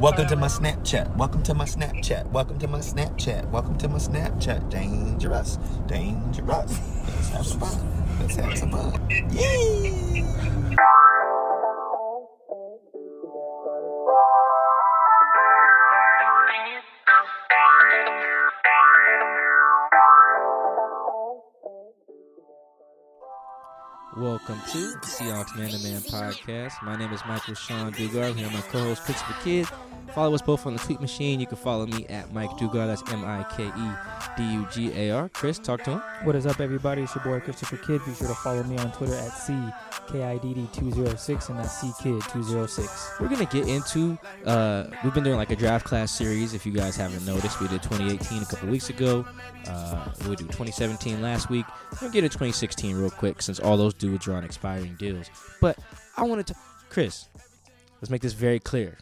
Welcome to my Snapchat. Welcome to my Snapchat. Welcome to my Snapchat. Welcome to my Snapchat. Dangerous. Dangerous. Let's have some fun. Let's have some fun. Welcome to the Seahawks Man to Man podcast. My name is Michael Sean Dugar. Here, my co-host Christopher Kidd. Follow us both on the tweet machine. You can follow me at Mike Dugar. That's M-I-K-E-D-U-G-A-R. Chris, talk to him. What is up, everybody? It's your boy Christopher Kidd. Be sure to follow me on Twitter at CKIDD206 and that's CKid206. We're gonna get into. Uh, we've been doing like a draft class series. If you guys haven't noticed, we did 2018 a couple weeks ago. Uh, we do 2017 last week. We'll get to 2016 real quick since all those dudes are on expiring deals. But I wanted to, Chris. Let's make this very clear.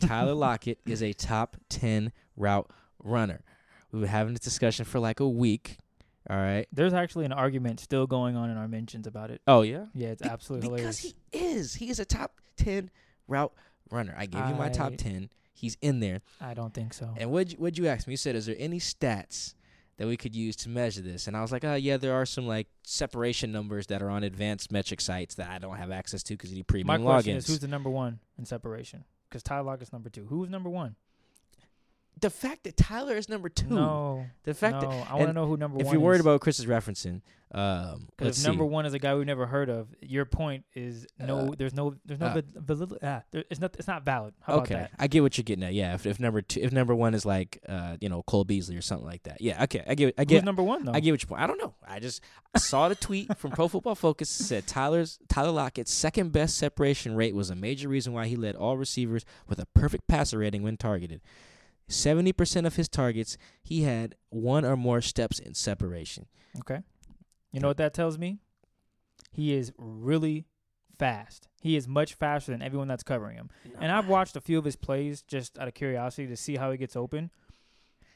Tyler Lockett is a top 10 route runner. We've been having this discussion for like a week. All right. There's actually an argument still going on in our mentions about it. Oh yeah. Yeah, it's Be- absolutely because hilarious. he is. He is a top 10 route runner. I gave you my top 10. He's in there. I don't think so. And what'd you, what'd you ask me? You said, is there any stats that we could use to measure this? And I was like, oh, yeah, there are some like separation numbers that are on advanced metric sites that I don't have access to because you need My premium question logins. is, who's the number one in separation? Because Tyler Lockett's number two. Who's number one? The fact that Tyler is number two. No, The fact no. that I want to know who number if one. If you're worried is. about Chris's referencing, um, Because number see. one is a guy we've never heard of, your point is no. Uh, there's no. There's no. uh, val- valid, ah, there, it's not. It's not valid. How okay, about that? I get what you're getting at. Yeah, if, if number two, if number one is like, uh, you know, Cole Beasley or something like that. Yeah, okay, I get, I Who's get, number one though? I get what your point. I don't know. I just I saw the tweet from Pro Football Focus said Tyler's Tyler Lockett's second best separation rate was a major reason why he led all receivers with a perfect passer rating when targeted. Seventy percent of his targets, he had one or more steps in separation. Okay. You know what that tells me? He is really fast. He is much faster than everyone that's covering him. And I've watched a few of his plays just out of curiosity to see how he gets open.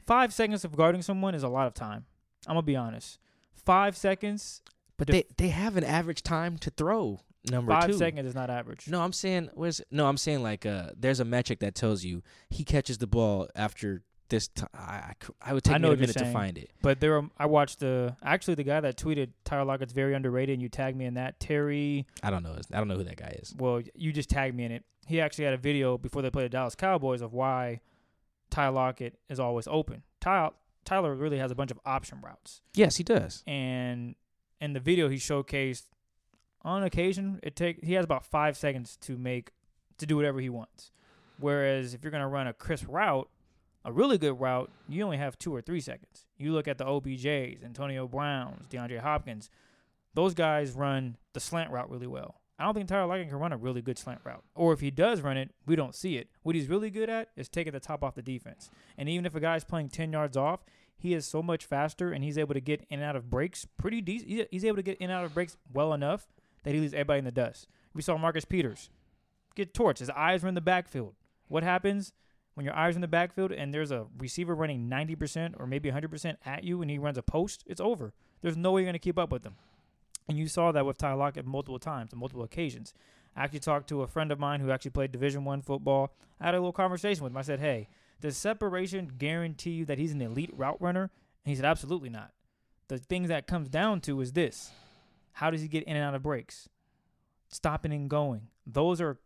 Five seconds of guarding someone is a lot of time. I'm gonna be honest. Five seconds. But Def- they they have an average time to throw number Five two. seconds is not average. No, I'm saying where's no, I'm saying like uh there's a metric that tells you he catches the ball after this time. I, I, would take I me know a minute to find it. But there, are, I watched the actually the guy that tweeted Tyler Lockett's very underrated, and you tagged me in that. Terry, I don't know. I don't know who that guy is. well, you just tagged me in it. He actually had a video before they played the Dallas Cowboys of why Tyler Lockett is always open. Tyler Tyler really has a bunch of option routes, Yes, he does. and in the video he showcased on occasion it take he has about five seconds to make to do whatever he wants. Whereas if you're gonna run a crisp route, a really good route, you only have two or three seconds. You look at the OBJs, Antonio Browns, DeAndre Hopkins. Those guys run the slant route really well. I don't think Tyler Lockett can run a really good slant route. Or if he does run it, we don't see it. What he's really good at is taking the top off the defense. And even if a guy's playing 10 yards off, he is so much faster and he's able to get in and out of breaks pretty decent. He's able to get in and out of breaks well enough that he leaves everybody in the dust. We saw Marcus Peters get torched. His eyes were in the backfield. What happens when your eyes are in the backfield and there's a receiver running 90% or maybe 100% at you and he runs a post? It's over. There's no way you're going to keep up with them. And you saw that with Ty Lockett multiple times, on multiple occasions. I actually talked to a friend of mine who actually played Division One football. I had a little conversation with him. I said, "Hey, does separation guarantee you that he's an elite route runner?" And he said, "Absolutely not. The thing that comes down to is this: How does he get in and out of breaks? Stopping and going. Those are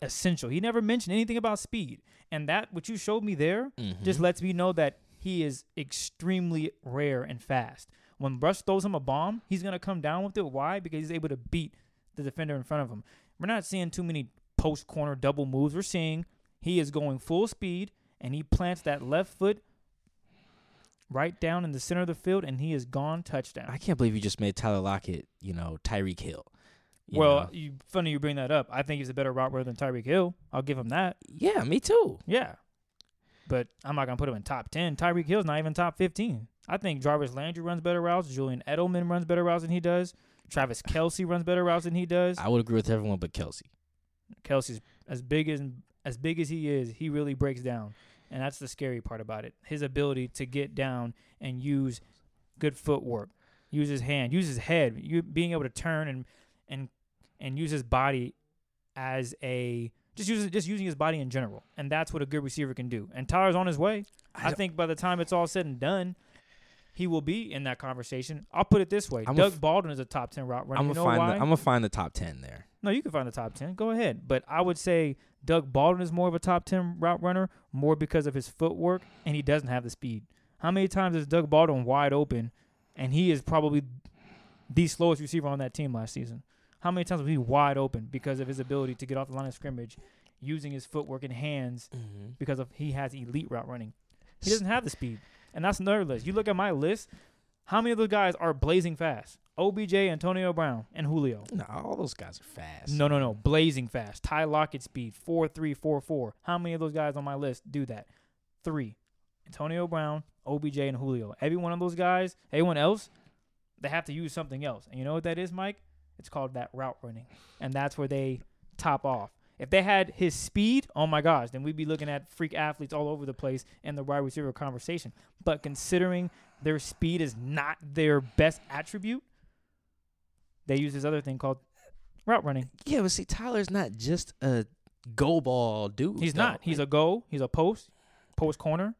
essential. He never mentioned anything about speed, and that what you showed me there just Mhm. lets me know that he is extremely rare and fast. When Russ throws him a bomb, he's gonna come down with it. Why? Because he's able to beat the defender in front of him. We're not seeing too many post corner double moves. We're seeing he is going full speed and he plants that left foot right down in the center of the field and he is gone touchdown. I can't believe you just made Tyler Lockett, you know, Tyreek Hill. You well, know? you, funny you bring that up. I think he's a better route runner than Tyreek Hill. I'll give him that. yeah, me too. Yeah. But I'm not gonna put him in top ten. Tyreek Hill's not even top fifteen. I think Jarvis Landry runs better routes. Julian Edelman runs better routes than he does. Travis Kelce runs better routes than he does. I would agree with everyone but Kelce. Kelce's as big as as big as he is, he really breaks down. And that's the scary part about it. His ability to get down and use good footwork, use his hand, use his head, you being able to turn and and and use his body as a Just using just using his body in general, and that's what a good receiver can do. And Tyler's on his way. I, I think by the time it's all said and done, he will be in that conversation. I'll put it this way: I'm Doug f- Baldwin is a top ten route runner. I'm you gonna know find why? the, I'm gonna find the top ten there. no, you can find the top ten. Go ahead, but I would say Doug Baldwin is more of a top ten route runner, more because of his footwork, and he doesn't have the speed. How many times is Doug Baldwin wide open, and he is probably the slowest receiver on that team last season? How many times was he wide open because of his ability to get off the line of scrimmage, using his footwork and hands mm-hmm. because of he has elite route running. He doesn't have the speed, and that's another list. You look at my list. How many of those guys are blazing fast? OBJ, Antonio Brown, and Julio. No, all those guys are fast. No, no, no. Blazing fast. Ty Lockett speed. Four three four four. How many of those guys on my list do that? Three. Antonio Brown, OBJ, and Julio. Every one of those guys, everyone else, they have to use something else. And you know what that is, Mike? It's called that route running. And that's where they top off. If they had his speed, oh my gosh, then we'd be looking at freak athletes all over the place in the wide receiver conversation. But considering their speed is not their best attribute, they use this other thing called route running. Yeah, but see, Tyler's not just a go ball dude. He's though. not. He's a go. He's a post, post corner.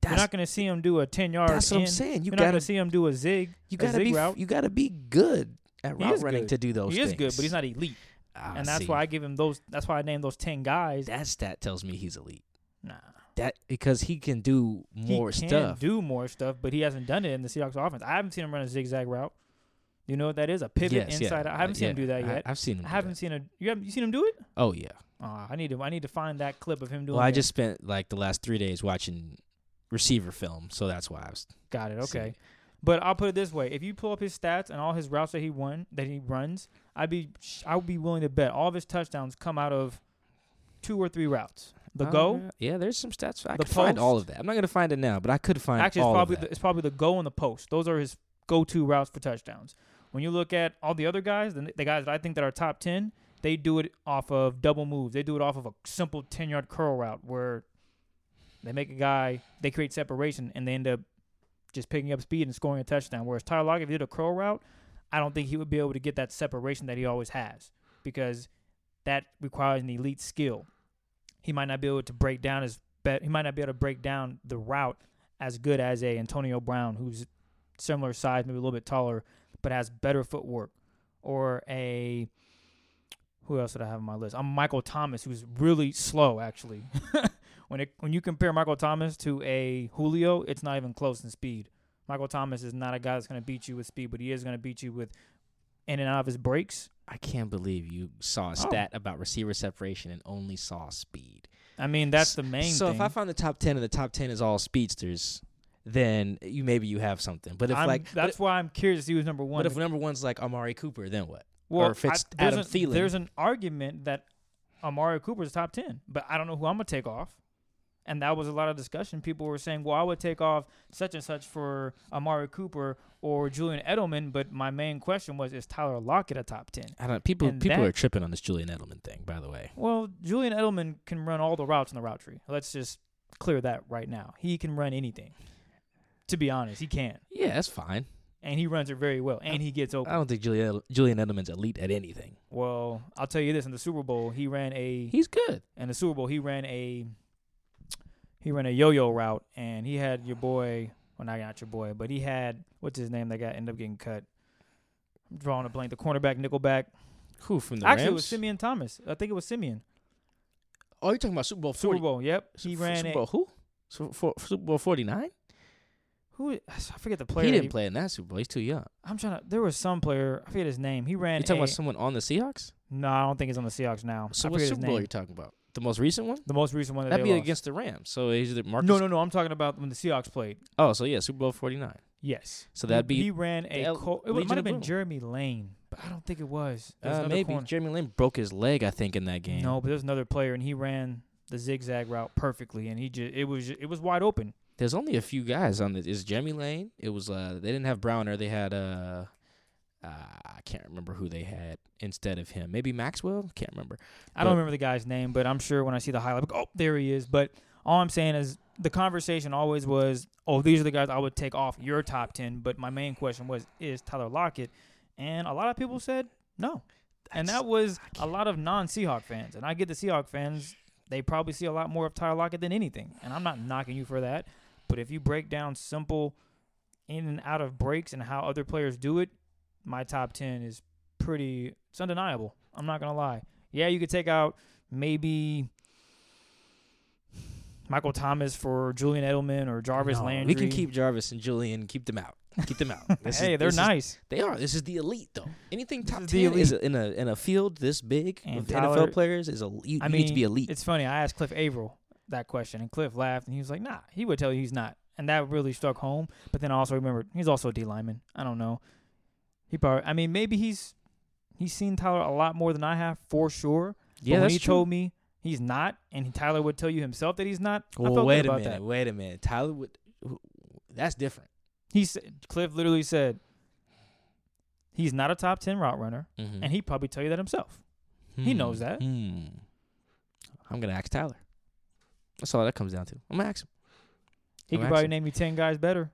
That's, You're not going to see him do a ten yard. that's what I'm saying. You You're not going gotta see him do a zig. you gotta zig be route. you gotta be good at route running good. to do those he things. is good, but he's not elite, Ah, and that's see. why I give him those. That's why I named those ten guys. that stat tells me he's elite. Nah, That because he can do more he can stuff. do more stuff, but he hasn't done it in the Seahawks offense. I haven't seen him run a zigzag route. You know what that is? A pivot Yes, yeah. inside. out. I haven't seen him do that yet. I've seen him. I do haven't seen a. You haven't you seen him do it? Oh yeah. Oh, I need to. I need to find that clip of him doing. Well, I it. just spent like the last three days watching receiver film, so that's why I was. got it. Okay. it. But I'll put it this way: if you pull up his stats and all his routes that he won, that he runs, I'd be I would be willing to bet all of his touchdowns come out of two or three routes. The Uh, go, Yeah, there's some stats. I The could find all of that. I'm not gonna find it now, but I could find actually, it's all probably of the, it's probably the go and the post. Those are his go-to routes for touchdowns. When you look at all the other guys, the, the guys that I think that are top ten, they do it off of double moves. They do it off of a simple ten-yard curl route where they make a guy, they create separation, and they end up just picking up speed and scoring a touchdown. Whereas Tyler Lockett, if he did a curl route, I don't think he would be able to get that separation that he always has because that requires an elite skill. He might not be able to break down his bet. He might not be able to break down the route as good as a Antonio Brown, who's similar size, maybe a little bit taller, but has better footwork, or a who else did I have on my list? I'm Michael Thomas, who's really slow actually. when it when you compare Michael Thomas to a Julio, it's not even close in speed. Michael Thomas is not a guy that's going to beat you with speed, but he is going to beat you with in and out of his breaks. I can't believe you saw Oh. a stat about receiver separation and only saw speed. I mean, that's the main thing. so thing. if I find the top ten and the top ten is all speedsters, then you maybe you have something. But if I'm- like that's but, why I'm curious to see who's number one. but if number one's like Amari Cooper, then what? Well, or if it's I, there's Adam an, Thielen. There's an argument that Amari Cooper's top ten, but I don't know who I'm gonna take off. And that was a lot of discussion. People were saying, "Well, I would take off such and such for Amari Cooper or Julian Edelman." But my main question was, is Tyler Lockett a top ten? I don't. People and people that- are tripping on this Julian Edelman thing. By the way, Well, Julian Edelman can run all the routes in the route tree. Let's just clear that right now. He can run anything. To be honest, he can, yeah, that's fine. and he runs it very well, and he gets open. I don't think Julian Julian Edelman's elite at anything. Well, I'll tell you this: in the Super Bowl, he ran a He's good. in the Super Bowl, he ran a he ran a yo-yo route, and he had your boy. Well, not not your boy, but he had what's his name that got ended up getting cut. I'm drawing a blank. The cornerback, nickelback. Who from the Actually, it Rams? was Simeon Thomas. I think it was Simeon. Oh, you're talking about Super Bowl Super 40. Bowl. Yep. He Su- ran Super Bowl who? Su- for- Super Bowl 49? Who? I forget the player. He didn't play in that Super Bowl. He's too young. I'm trying to. There was some player. I forget his name. He ran. You're talking a, about someone on the Seahawks? No, I don't think he's on the Seahawks now. So I what Super Bowl name. you're talking about? The most recent one? The most recent one that That'd be lost. against the Rams. So is it Marcus? No, no, no. I'm talking about when the Seahawks played. Oh, so yeah, Super Bowl 49. Yes. So that'd be he ran a. L- Col- it Legion might have been. Jeremy Lane, but I don't think it was. There's Uh, maybe corner- Jeremy Lane broke his leg, I think, in that game. No, but there's another player, and he ran the zigzag route perfectly, and he just it was it was wide open. There's only a few guys on this. Is Jeremy Lane? It was uh they didn't have Browner. They had uh, uh I can't remember who they had instead of him. Maybe Maxwell. Can't remember. I don't remember the guy's name, but I'm sure when I see the highlight, like, oh, there he is. But all I'm saying is the conversation always was, oh, these are the guys I would take off your top ten. But my main question was, is Tyler Lockett? And a lot of people said no. and that was a lot of non-Seahawk fans. And I get the Seahawk fans; they probably see a lot more of Tyler Lockett than anything. And I'm not knocking you for that. But if you break down simple in and out of breaks and how other players do it, my top ten is pretty. It's undeniable. I'm not gonna lie. Yeah, you could take out maybe Michael Thomas for Julian Edelman or Jarvis No, Landry. We can keep Jarvis and Julian. Keep them out. Keep them out. Hey, is, they're this is- nice. they are. This is the elite, though. Anything top is ten is in a in a field this big And with Tyler- NFL players is a you, I you mean, need to be elite. It's funny. I asked Cliff Avril that question, and Cliff laughed, and he was like, "Nah." He would tell you he's not, and that really struck home. But then I also remembered he's also a D lineman. I don't know. He probably. I mean, maybe he's he's seen Tyler a lot more than I have for sure. yeah, but when he true. told me he's not, and Tyler would tell you himself that he's not. I Well, wait a minute. that. Wait a minute. Tyler would. That's different. He said Cliff literally said he's not a top ten route runner, Mm-hmm. and he probably tell you that himself. he knows that. Hmm. I'm gonna ask Tyler. That's all that comes down to. I'm gonna ask him. He could probably actually- name you ten guys better.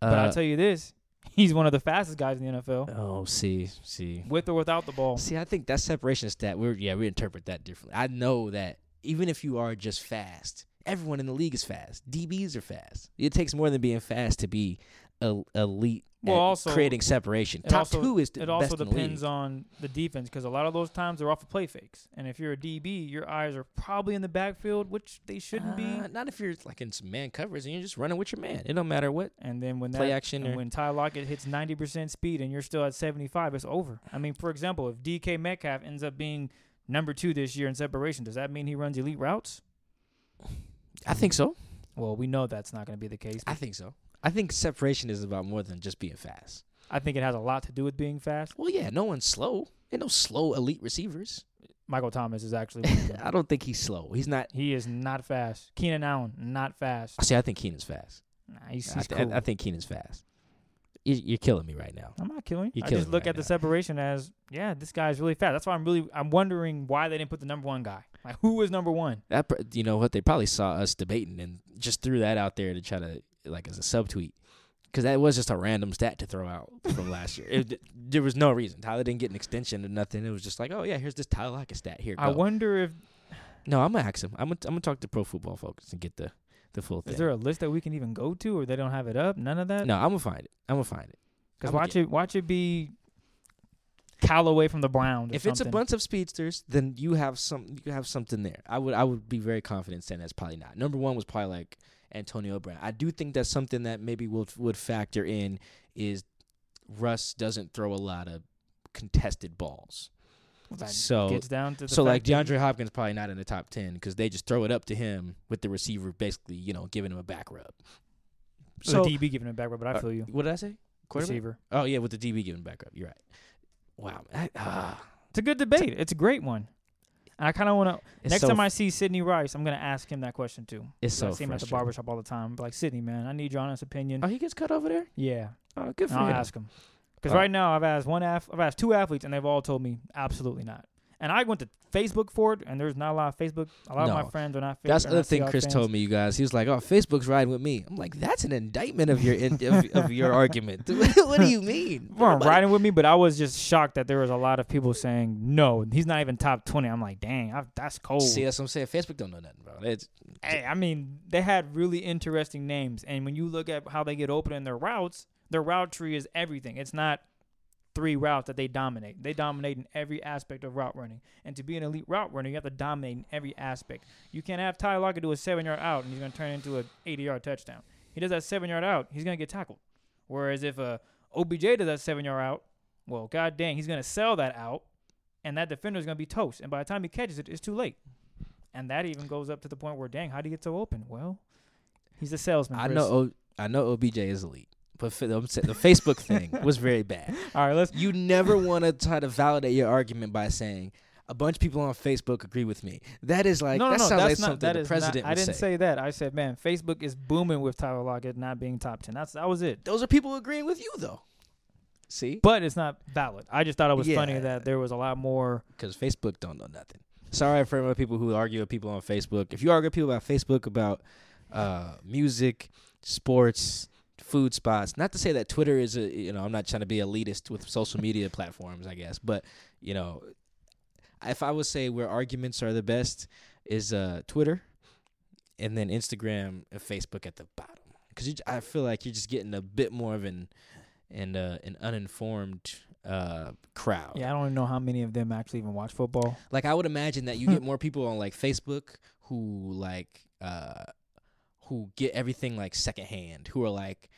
But Uh, I'll tell you this: he's one of the fastest guys in the NFL, Oh, see, see, with or without the ball. see. I think that separation stat. We're yeah, we interpret that differently. I know that even if you are just fast, everyone in the league is fast. DBs are fast. It takes more than being fast to be elite. Well, also- creating separation. Top also- two is the It also in the depends on the defense because a lot of those times they're off of play fakes, and if you're a DB, your eyes are probably in the backfield, which they shouldn't be. Uh, not if you're like in some man covers and you're just running with your man. It don't matter what. And then when play that, action and or- when Ty Lockett hits 90% speed and you're still at 75, it's over. I mean, for example, if DK Metcalf ends up being number two this year in separation, does that mean he runs elite routes? I think so. Well, we know that's not going to be the case. I think so. I think separation is about more than just being fast. I think it has a lot to do with being fast. Well, yeah, no one's slow. Ain't no slow elite receivers. Michael Thomas is actually one of them. I don't think he's slow. He's not. he is not fast. Keenan Allen, not fast. See, I think Keenan's fast. Nah, he's, I, th- cool. I think Keenan's fast. You- You're killing me right now. I'm not killing. You're I just look right at the separation as, yeah, this guy's really fast. That's why I'm really, I'm wondering why they didn't put the number one guy. Like, who was number one? That you know what? They probably saw us debating and just threw that out there to try to like as a subtweet. Because that was just a random stat to throw out from last year. It, there was no reason. Tyler didn't get an extension or nothing. It was just like, oh yeah, here's this Tyler Lockett stat. Here, I wonder if No, I'm gonna ask him. I'm gonna I'm gonna talk to Pro Football Focus and get the the full thing. is there a list that we can even go to, or they don't have it up. None of that. no, I'm gonna find it. I'm gonna find it. because watch it, watch it be Callaway from the Browns. If it's a bunch of speedsters, then you have some you have something there. I would I would be very confident saying that's probably not. Number one was probably like Antonio Brown. I do think that's something that maybe would would factor in is Russ doesn't throw a lot of contested balls. so gets down to the so like DeAndre Hopkins probably not in the top ten because they just throw it up to him with the receiver basically you know giving him a back rub. the DB giving it back, rub, but I uh, feel you. what did I say? Receiver. Oh yeah, with the DB giving back rub. You're right. Wow. I, ah, It's a good debate. It's a great one. And I kind of want to. Next so time I see Sidney Rice, I'm gonna ask him that question too. It's 'Cause I see him at the barbershop all the time. Like Sidney, man, I need your honest opinion. Oh, he gets cut over there. yeah, Oh, good for and I'll him. ask him. Because Oh. right now I've asked one ath- I've asked two athletes, and they've all told me absolutely not. And I went to Facebook for it, and there's not a lot of Facebook. A lot of my friends are not. Facebook. That's are the other thing Chris fans. told me, you guys. He was like, "Oh, Facebook's riding with me." I'm like, "That's an indictment of your in, of, of your argument." what do you mean? weren't Nobody- riding with me, but I was just shocked that there was a lot of people saying no, he's not even top twenty. I'm like, dang, I, that's cold. See, that's what I'm saying. Facebook don't know nothing, bro. It's Hey, I mean, they had really interesting names, and when you look at how they get open in their routes, their route tree is everything. It's not three routes that they dominate. They dominate in every aspect of route running. And to be an elite route runner, you have to dominate in every aspect. You can't have Tyler Lockett do a seven yard out and he's going to turn into an 80 yard touchdown. He does that seven yard out, he's going to get tackled. Whereas if uh, a OBJ does that seven yard out, well, god dang, he's going to sell that out, and that defender is going to be toast. And by the time he catches it, it's too late. And that even goes up to the point where, dang, how would he get so open? Well, he's a salesman. I Chris. know o, I know OBJ is elite, but the, I'm saying the Facebook thing was very bad. All right, let's. You never want to try to validate your argument by saying a bunch of people on Facebook agree with me. That is like no, no, that no. sounds like not. something That the president not. I didn't say. that. I said, man, Facebook is booming with Tyler Lockett not being top ten. That's that was it. Those are people agreeing with you though. See, But it's not valid. I just thought it was funny that there was a lot more. because Facebook don't know nothing. Sorry for the people who argue with people on Facebook. If you argue with people about Facebook about uh, music, sports, food spots, not to say that Twitter is a you know I'm not trying to be elitist with social media platforms, I guess, but you know if I would say where arguments are the best is uh Twitter, and then Instagram and Facebook at the bottom. Because I feel like you're just getting a bit more of an and uh, an uninformed uh crowd. Yeah, I don't even know how many of them actually even watch football. Like I would imagine that you get more people on like Facebook who like uh who get everything like secondhand, who are like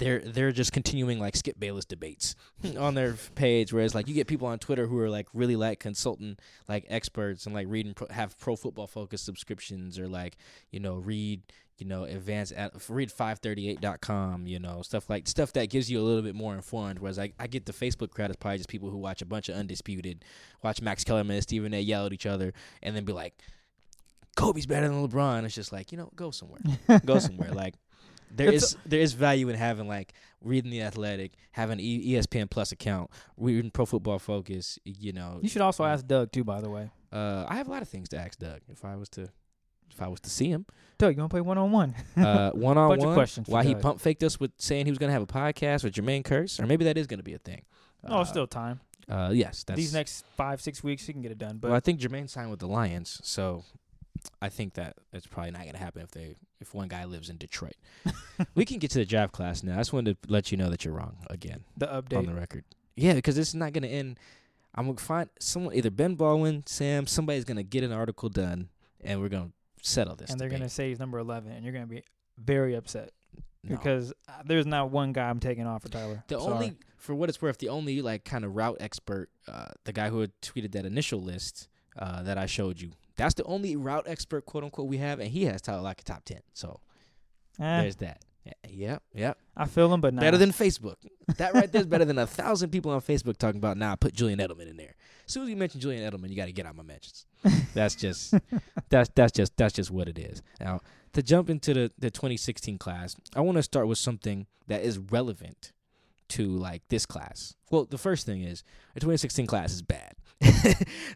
they're they're just continuing like Skip Bayless debates on their page, whereas like you get people on Twitter who are like really like consultant like experts and like reading pro, have pro football focused subscriptions or like you know read you know advanced at read 538.com you know stuff like stuff that gives you a little bit more informed whereas I, I get the facebook crowd is probably just people who watch a bunch of undisputed watch max kellerman and stephen a yell at each other and then be like kobe's better than lebron. It's just like you know go somewhere. Go somewhere. Like there It's is there is value in having like reading the athletic having e- espn plus account reading pro football focus you know You should also ask Doug too, by the way. uh i have a lot of things to ask doug if i was to if i was to see him Doug, you want to play one on one? uh, One on one questions Why he pump faked us with saying he was gonna have a podcast with Jermaine Kearse, or maybe that is gonna be a thing. Oh, Uh, it's still time. Uh, yes, that's These next five, six weeks, he can get it done. But well, I think Jermaine signed with the Lions, so I think that it's probably not gonna happen if they if one guy lives in Detroit. we can get to the draft class now. I just wanted to let you know that you're wrong again the update on the record. Yeah, because this is not gonna end. I'm gonna find someone, either Ben Baldwin, Sam, somebody's gonna get an article done, and we're gonna settle this. and they're gonna say he's number eleven, and you're gonna be very upset No. because uh, there's not one guy I'm taking off for Tyler. The Sorry. only, for what it's worth, the only like kind of route expert, uh, the guy who had tweeted that initial list uh, that I showed you, that's the only route expert, quote unquote, we have, and he has Tyler Lockett top ten. So Eh, there's that. Yeah, Yep, yep. I feel him, but nah. Better than Facebook. That right there is better than a thousand people on Facebook talking about. Nah, put Julian Edelman in there. As soon as you mention Julian Edelman, you got to get out my mentions. That's just that's that's just that's just what it is. Now to jump into the the 2016 class, I want to start with something that is relevant to like this class. Well, the first thing is the 2016 class is bad.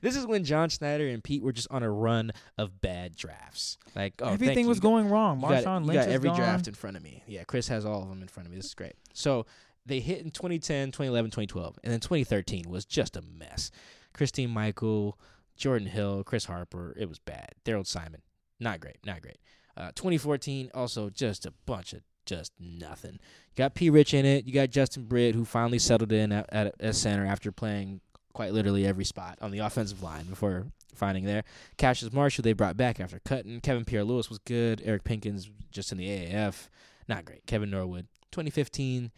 this is when John Schneider and Pete were just on a run of bad drafts. Like oh, Everything was You going wrong. you got, Marshawn you Lynch got every gone. draft in front of me. Yeah, Chris has all of them in front of me. This is great. So they hit in 2010, 2011, 2012, and then 2013 was just a mess. Christine Michael, Jordan Hill, Chris Harper. It was bad. Tharold Simon, not great, not great. Uh, 2014 also just a bunch of just nothing. You got P. Rich in it. You got Justin Britt, who finally settled in at, at, at center after playing quite literally every spot on the offensive line before finding there. Cassius Marshall they brought back after cutting. Kevin Pierre-Louis was good. Eric Pinkins just in the AAF, not great. Kevin Norwood, 2015.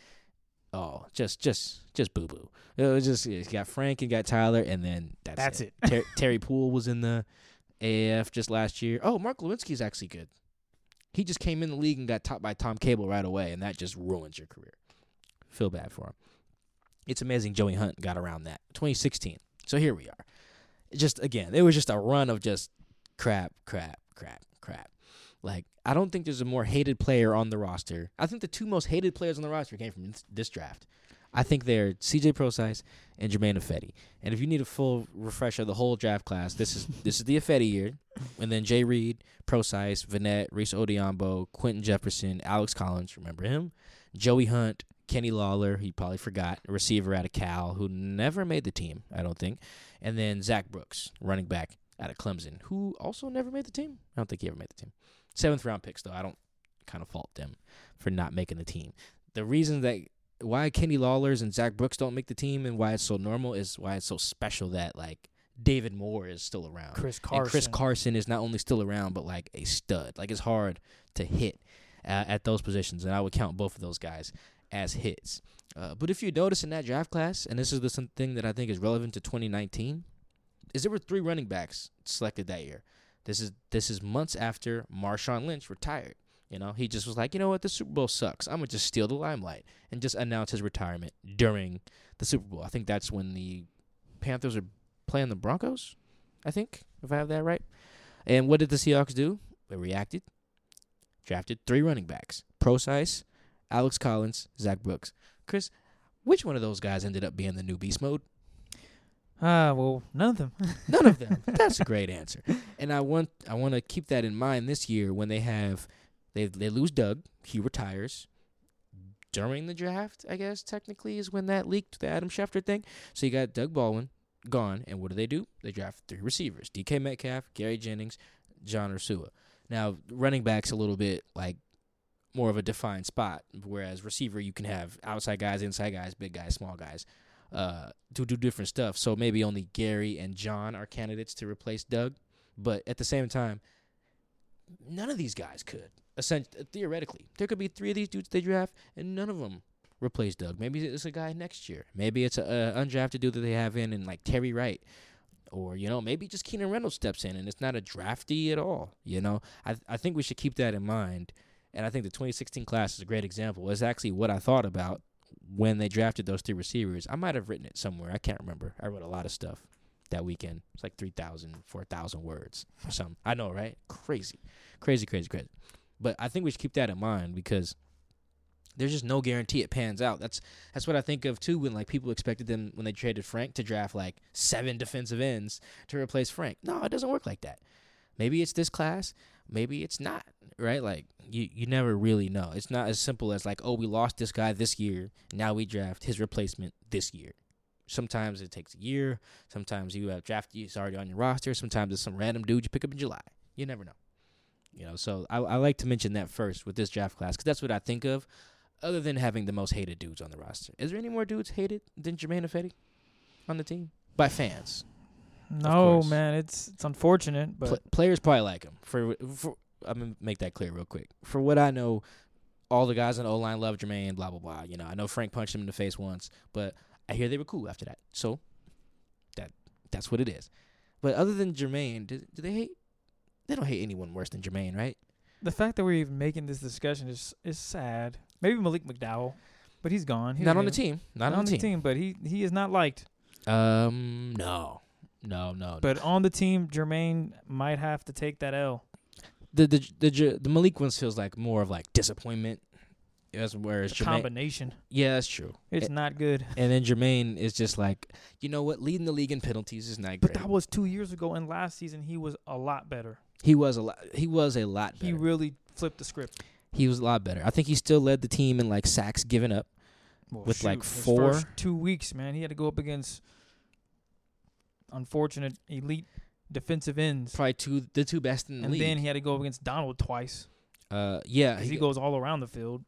Oh, just just just boo boo. It was just you got Frank and got Tyler, and then that's, That's it. it. Ter- Terry Poole was in the AAF just last year. Oh, Mark Glowinski's actually good. He just came in the league and got topped by Tom Cable right away, and that just ruins your career. Feel bad for him. It's amazing Joey Hunt got around that. 2016. So here we are. Just again, it was just a run of just crap, crap, crap, crap. Like I don't think there's a more hated player on the roster. I think the two most hated players on the roster came from this draft. I think they're CJ Prosize and Germain Ifedi. And if you need a full refresher of the whole draft class, this is this is the Ifedi year, and then Jay Reed, Prosize, Vannett, Rees Odhiambo, Quinton Jefferson, Alex Collins, remember him, Joey Hunt, Kenny Lawler, he probably forgot, a receiver out of Cal who never made the team, I don't think, and then Zac Brooks, running back out of Clemson, who also never made the team. I don't think he ever made the team. Seventh round picks though. I don't kind of fault them for not making the team. The reason that why Kenny Lawler's and Zac Brooks don't make the team and why it's so normal is why it's so special that like David Moore is still around. Chris And Chris Carson. Carson is not only still around, but like a stud. Like it's hard to hit uh, at those positions, and I would count both of those guys as hits. Uh, but if you notice in that draft class, and this is the something that I think is relevant to 2019, is there were three running backs selected that year. This is this is months after Marshawn Lynch retired. You know, he just was like, you know what, the Super Bowl sucks. I'm gonna just steal the limelight and just announce his retirement during the Super Bowl. I think that's when the Panthers are playing the Broncos. I think, if I have that right. And what did the Seahawks do? They reacted, drafted three running backs: Prosize, Alex Collins, Zac Brooks. Chris, which one of those guys ended up being the new beast mode? Ah, well, none of them. None of them. That's a great answer. And I want I want to keep that in mind this year when they have they they lose Doug, he retires during the draft. I guess technically is when that leaked the Adam Schefter thing. So you got Doug Baldwin gone, and what do they do? They draft three receivers: DK Metcalf, Gary Jennings, John Ursua. Now, running backs a little bit like more of a defined spot, whereas receiver you can have outside guys, inside guys, big guys, small guys, uh, to do different stuff. So maybe only Gary and John are candidates to replace Doug, but at the same time, none of these guys could. Essentially, theoretically, there could be three of these dudes they draft, and none of them replace Doug. Maybe it's a guy next year. Maybe it's a, a undrafted dude that they have in, and like Terry Wright, or you know maybe just Keenan Reynolds steps in, and it's not a drafty at all. You know, I I think we should keep that in mind. And I think the 2016 class is a great example. It's actually what I thought about when they drafted those three receivers. I might have written it somewhere. I can't remember. I wrote a lot of stuff that weekend. It's like 3,000, 4,000 words or something. I know, right? Crazy. Crazy, crazy, crazy. But I think we should keep that in mind because there's just no guarantee it pans out. That's that's what I think of too when like people expected them when they traded Frank to draft like seven defensive ends to replace Frank. No, it doesn't work like that. Maybe it's this class, maybe it's not, right? Like you you never really know. It's not as simple as like, oh, we lost this guy this year, now we draft his replacement this year. Sometimes it takes a year. Sometimes you have draft he's already on your roster. Sometimes it's some random dude you pick up in July. You never know. You know, so I, I like to mention that first with this draft class because that's what I think of. Other than having the most hated dudes on the roster, is there any more dudes hated than Germain Ifedi on the team by fans? No, man, it's it's unfortunate, but Pl- players probably like him. For, for I'm gonna make that clear real quick. For what I know, all the guys on the O line love Germain. Blah blah blah. You know, I know Frank punched him in the face once, but I hear they were cool after that. So that that's what it is. But other than Germain, do, do they hate? They don't hate anyone worse than Germain, right? the fact that we're even making this discussion is is sad. Maybe Malik McDowell, but he's gone. He's not on the team. Not, on, the team. but he he is not liked. Um, no, no, no. But on the team, Germain might have to take that L. the the the J- the Malik one feels like more of like disappointment. As whereas The Germain, combination, yeah, that's true. it's not good. And then Germain is just like, you know what? Leading the league in penalties is not But great. that was two years ago, and last season he was a lot better. He was a lot. He was a lot better. He really flipped the script. he was a lot better. I think he still led the team in like sacks given up. Well, With, like, his four- first two weeks, man, he had to go up against unfortunate elite defensive ends, Probably two the two best in the and league. then he had to go up against Donald twice uh, yeah, he, he goes all around the field.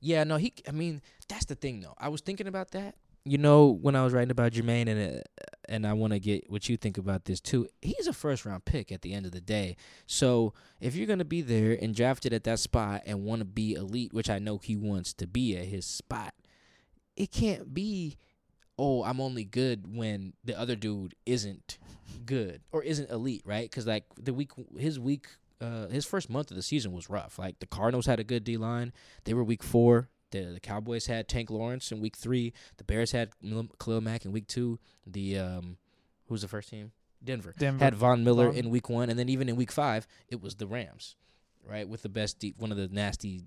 yeah. No, he. I mean, that's the thing though. I was thinking about that. You know, when I was writing about Germain, and uh, and I want to get what you think about this too. He's a first round pick at the end of the day. So if you're gonna be there and drafted at that spot and want to be elite, which I know he wants to be at his spot, it can't be. Oh, I'm only good when the other dude isn't good or isn't elite, right? Because like the week, his week, uh, his first month of the season was rough. Like the Cardinals had a good D line. They were week four. The, the Cowboys had Tank Lawrence in week three. The Bears had Khalil Mack in week two. The um, who's the first team? Denver Denver had Von Miller Von. in week one, and then even in week five, it was the Rams, right? With the best, D, one of the nastiest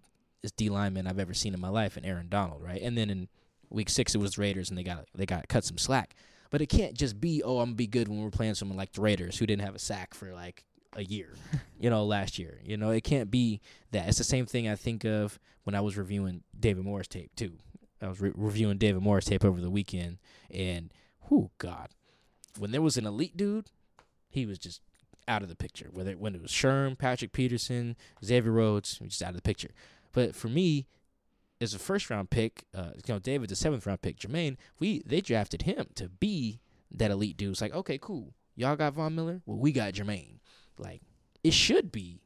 D linemen I've ever seen in my life, and Aaron Donald, right? And then in week six, it was Raiders, and they got they got cut some slack. But it can't just be, oh, I'm gonna be good when we're playing someone like the Raiders who didn't have a sack for like a year, you know, last year. You know, it can't be that. It's the same thing I think of when I was reviewing David Moore's tape too. I was re- reviewing David Moore's tape over the weekend, and whoo, God, when there was an elite dude, he was just out of the picture. Whether when it was Sherm, Patrick Peterson, Xavier Rhodes, just out of the picture. But for me, as a first round pick, uh, you know, David's a seventh round pick. Germain, we they drafted him to be that elite dude. It's like, okay, cool. Y'all got Von Miller. Well, we got Germain. Like, it should be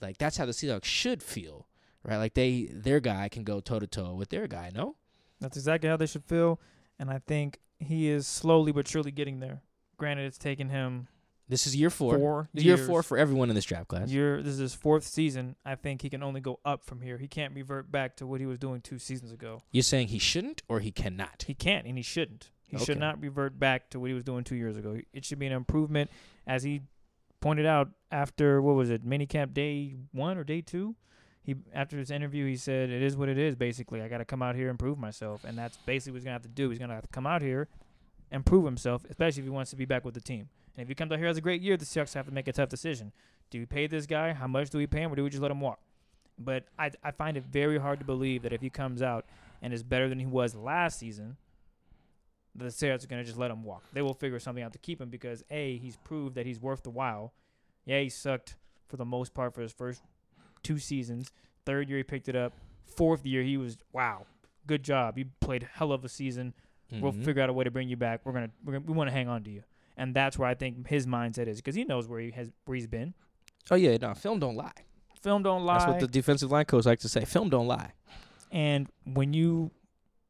like that's how the Seahawks should feel, right? Like they their guy can go toe to toe with their guy. No, That's exactly how they should feel, and I think he is slowly but surely getting there. Granted, it's taken him this is year four. four This is year four for everyone in this draft class. Year, this is his fourth season. I think he can only go up from here. He can't revert back to what he was doing two seasons ago. You're saying he shouldn't or he cannot? He can't, and he shouldn't. He Okay. should not revert back to what he was doing two years ago. It should be an improvement, as he pointed out after what was it, minicamp day one or day two. He after his interview, he said, "It is what it is. Basically, I got to come out here and prove myself, and that's basically what he's gonna have to do. He's gonna have to come out here and prove himself, especially if he wants to be back with the team. And if he comes out here has a great year, the Seahawks have to make a tough decision. Do we pay this guy? How much do we pay him, or do we just let him walk? But I I find it very hard to believe that if he comes out and is better than he was last season, the Seahawks are going to just let him walk. They will figure something out to keep him because a he's proved that he's worth the while. Yeah, he sucked for the most part for his first two seasons. Third year he picked it up. Fourth year he was wow, good job. You played hell of a season. We'll Mhm. figure out a way to bring you back. We're gonna, we're gonna we want to hang on to you, and that's where I think his mindset is because he knows where he has where he's been. Oh yeah, no, film don't lie. Film don't lie. That's what the defensive line coach likes to say. Film don't lie. And when you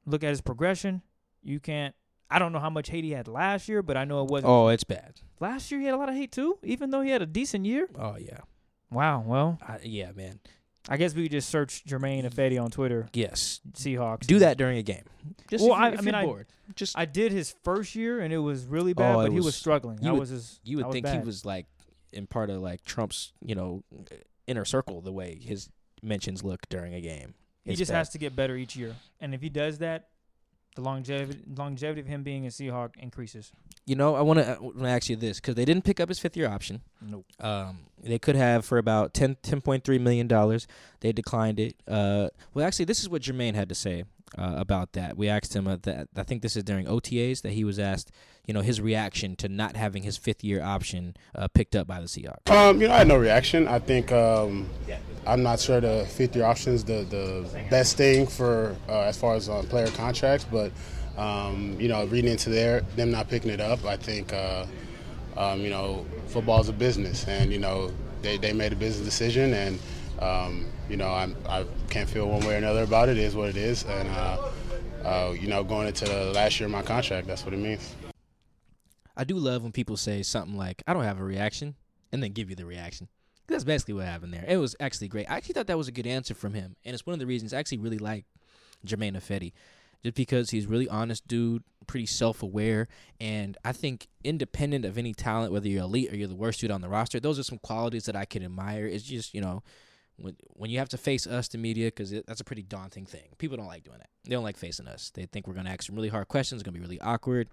look at his progression, you can't. I don't know how much hate he had last year, but I know it wasn't. Oh, it's bad. Last year he had a lot of hate too, even though he had a decent year. Oh yeah, Wow. Well, I, yeah, man. I guess we could just search Germain Ifedi on Twitter, Yes, Seahawks. do that during a game. Just Well, if, I- I mean, you're I-. Just I did his first year and it was really bad, Oh, but he was, was- struggling. you That would- was his. you would think he was like in part of like Trump's, you know, inner circle. The way his mentions look during a game. He just bad. has to get better each year, and if he does that, the longevity longevity of him being a Seahawk increases. You know, I want to ask you this because they didn't pick up his fifth year option. Nope. Um, they could have for about 10, 10.3 million dollars. They declined it. Uh, well, actually, this is what Germain had to say uh, about that. We asked him uh, that. I think this is during OTAs that he was asked, you know, his reaction to not having his fifth year option uh, picked up by the Seahawks. Um, you know, I had no reaction. I think um, I'm not sure the fifth year option is the, the best thing for uh, as far as uh, player contracts, but um, you know, reading into their them not picking it up, I think uh, um, you know, football is a business, and you know, they, they made a business decision, and um, you know, I'm, I can't feel one way or another about it. It is what it is, and uh, uh, you know, going into the last year of my contract, that's what it means. I do love when people say something like, "I don't have a reaction," and then give you the reaction. That's basically what happened there. It was actually great. I actually thought that was a good answer from him, and it's one of the reasons I actually really like Germain Ifedi, just because he's really honest dude, pretty self-aware, and I think independent of any talent, whether you're elite or you're the worst dude on the roster, those are some qualities that I can admire. It's just you know. When, when you have to face us, the media, because that's a pretty daunting thing. People don't like doing that. They don't like facing us. They think we're going to ask some really hard questions. It's going to be really awkward.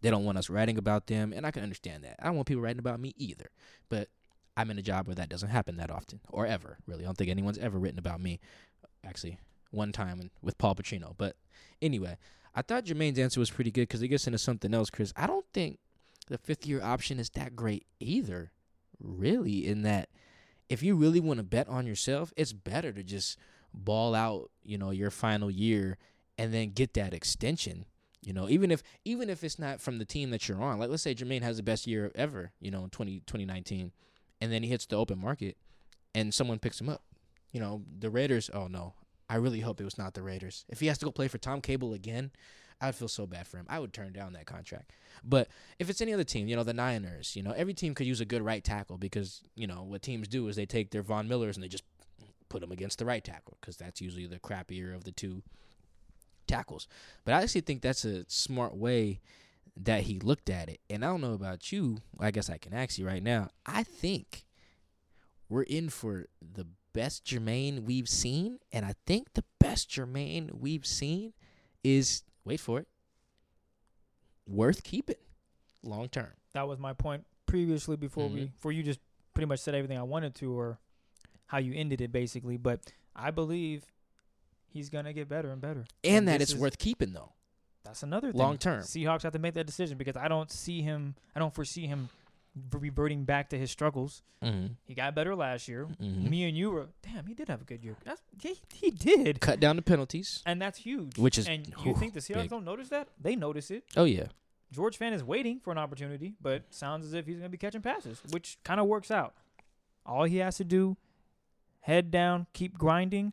They don't want us writing about them, and I can understand that. I don't want people writing about me either. But I'm in a job where that doesn't happen that often, or ever, really. I don't think anyone's ever written about me. Actually, one time with Paul Pacino. But anyway, I thought Germain's answer was pretty good because it gets into something else, Chris. I don't think the fifth year option is that great either, really, in that if you really want to bet on yourself, it's better to just ball out, you know, your final year and then get that extension. You know, even if even if it's not from the team that you're on. Like let's say Germain has the best year ever, you know, in 20, 2019, and then he hits the open market and someone picks him up. You know, the Raiders, oh no. I really hope it was not the Raiders. If he has to go play for Tom Cable again, I would feel so bad for him. I would turn down that contract. But if it's any other team, you know, the Niners, you know, every team could use a good right tackle because, you know, what teams do is they take their Von Millers and they just put them against the right tackle because that's usually the crappier of the two tackles. But I actually think that's a smart way that he looked at it. And I don't know about you. I guess I can ask you right now. I think we're in for the best Germain we've seen. And I think the best Germain we've seen is, wait for it, worth keeping long term. That was my point previously before we Mhm. before you just pretty much said everything I wanted to or how you ended it basically. But I believe he's gonna get better and better. And that it's is- worth keeping, though. That's another thing. Long term. Seahawks have to make that decision because I don't see him. I don't foresee him reverting back to his struggles. Mm-hmm. He got better last year. Mhm. Me and you were damn. He did have a good year. That's, he, he did, Cut down the penalties. and that's huge. Which is- and you think the Seahawks big. don't notice that? They notice it. Oh, yeah. George Fant is waiting for an opportunity, but sounds as if he's going to be catching passes, which kind of works out. All he has to do, head down, keep grinding,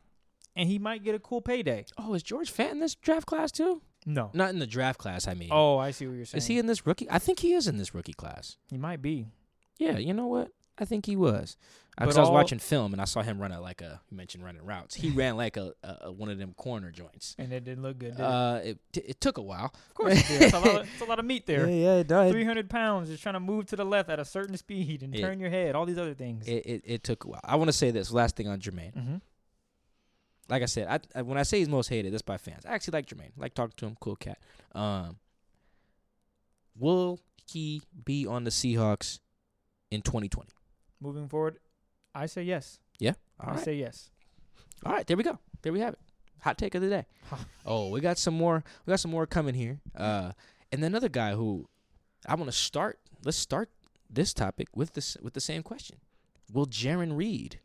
and he might get a cool payday. Oh, is George Fant in this draft class, too? No. Not in the draft class, I mean. Oh, I see what you're saying. Is he in this rookie? I think he is in this rookie class. He might be. Yeah, you know what? I think he was. But Because I was all- watching film and I saw him run a like a you mentioned running routes. He ran like a, a, a one of them corner joints. And it didn't look good. Did it? Uh, it t- it took a while. Of course it did. That's a, lot of, that's a lot of meat there. yeah, it does. 300 pounds just trying to move to the left at a certain speed and turn your head, all these other things. It, it it took a while. I want to say this last thing on Germain. mm-hmm. Like I said, I, I when I say he's most hated, that's by fans. I actually like Germain. Like talking to him, cool cat. Um, will he be on the Seahawks in 2020? Moving forward, I say yes. Yeah. I All right. say yes. All right, there we go. There we have it. Hot take of the day. oh, we got some more. We got some more coming here. Uh, And then another guy who I want to start. Let's start this topic with this with the same question. Will Jarran Reed,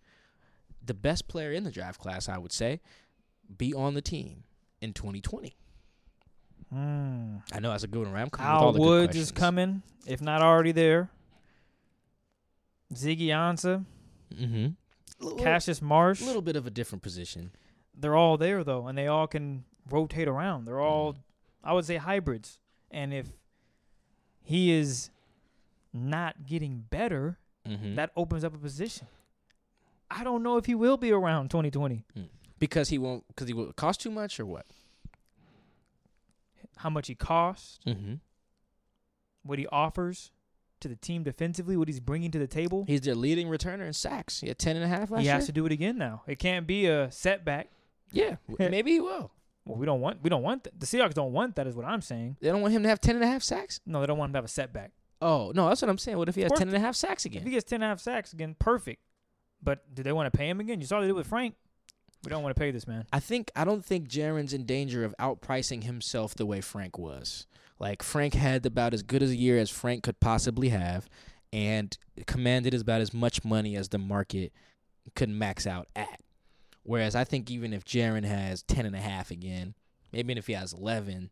the best player in the draft class, I would say, be on the team in 2020? Hmm. I know that's a good one. right? I'm coming all Al the Woods is coming, if not already there. Ziggy Ansah, Mm-hmm. Cassius Marsh. A little bit of a different position. They're all there though, and they all can rotate around. They're all, Mm. I would say, hybrids. And if he is not getting better, Mm-hmm. that opens up a position. I don't know if he will be around 2020. because he won't because he will cost too much or what? How much he costs, Mm-hmm. what he offers to the team defensively, what he's bringing to the table. He's their leading returner in sacks. He had ten and a half last year. He year. has to do it again now. It can't be a setback. yeah, w- maybe he will. Well, we don't want we don't want that. The Seahawks don't want that. Is what I'm saying. They don't want him to have ten and a half sacks. No, they don't want him to have a setback. Oh no, that's what I'm saying. What if he has course- ten and a half sacks again? If he gets 10 and a half sacks again, perfect. But do they want to pay him again? You saw they did with Frank. We don't want to pay this man. I think I don't think Jarran's in danger of outpricing himself the way Frank was. Like Frank had about as good as a year as Frank could possibly have, and commanded about as much money as the market could max out at. Whereas I think even if Jarran has ten and a half again, maybe if he has eleven,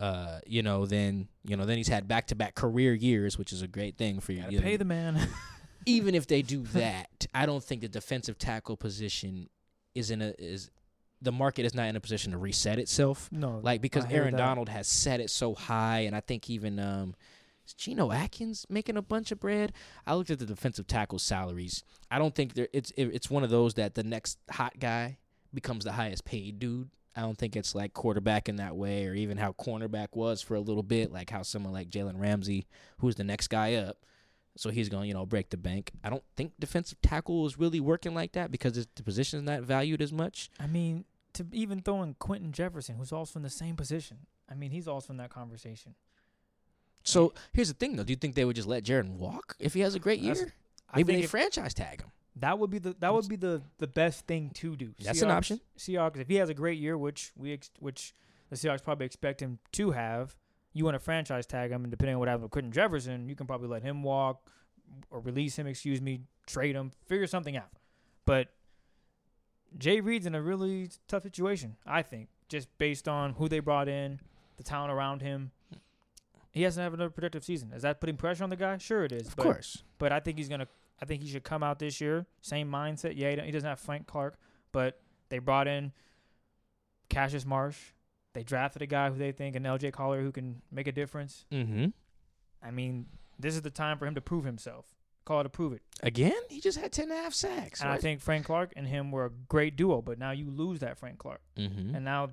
uh, you know, then you know, then he's had back to back career years, which is a great thing for you. Gotta pay the man. even if they do that, I don't think the defensive tackle position is in a is the market is not in a position to reset itself. no, Like because Aaron that. Donald has set it so high, and I think even um, is Geno Atkins making a bunch of bread. I looked at the defensive tackle salaries. I don't think there it's it, it's one of those that the next hot guy becomes the highest paid dude. I don't think it's like quarterback in that way, or even how cornerback was for a little bit, like how someone like Jalen Ramsey, who's the next guy up, so he's going to you know break the bank. I don't think defensive tackle is really working like that because it's, the position is not valued as much. I mean, to even throw in Quinton Jefferson, who's also in the same position. I mean, he's also in that conversation. So here's the thing, though: Do you think they would just let Jarran walk if he has a great year? That's- I Maybe they franchise tag him. that would be the that would be the the best thing to do. That's an Seahawks- option. Seahawks, if he has a great year, which we ex- which the Seahawks probably expect him to have, you want to franchise tag him, and depending on what happens with Quinton Jefferson, you can probably let him walk or release him. Excuse me, trade him, figure something out. But Jay Reed's in a really tough situation, I think, just based on who they brought in, the talent around him. He hasn't had another productive season. Is that putting pressure on the guy? Sure, it is. Of but course. but I think he's gonna. I think he should come out this year. Same mindset. Yeah, he he doesn't have Frank Clark, but they brought in Cassius Marsh. They drafted a guy who they think an LJ Collier who can make a difference. Mm-hmm. I mean, this is the time for him to prove himself. Call it to prove it. Again, he just had ten and a half sacks. and I think Frank Clark and him were a great duo, but now you lose that Frank Clark, Mm-hmm. and now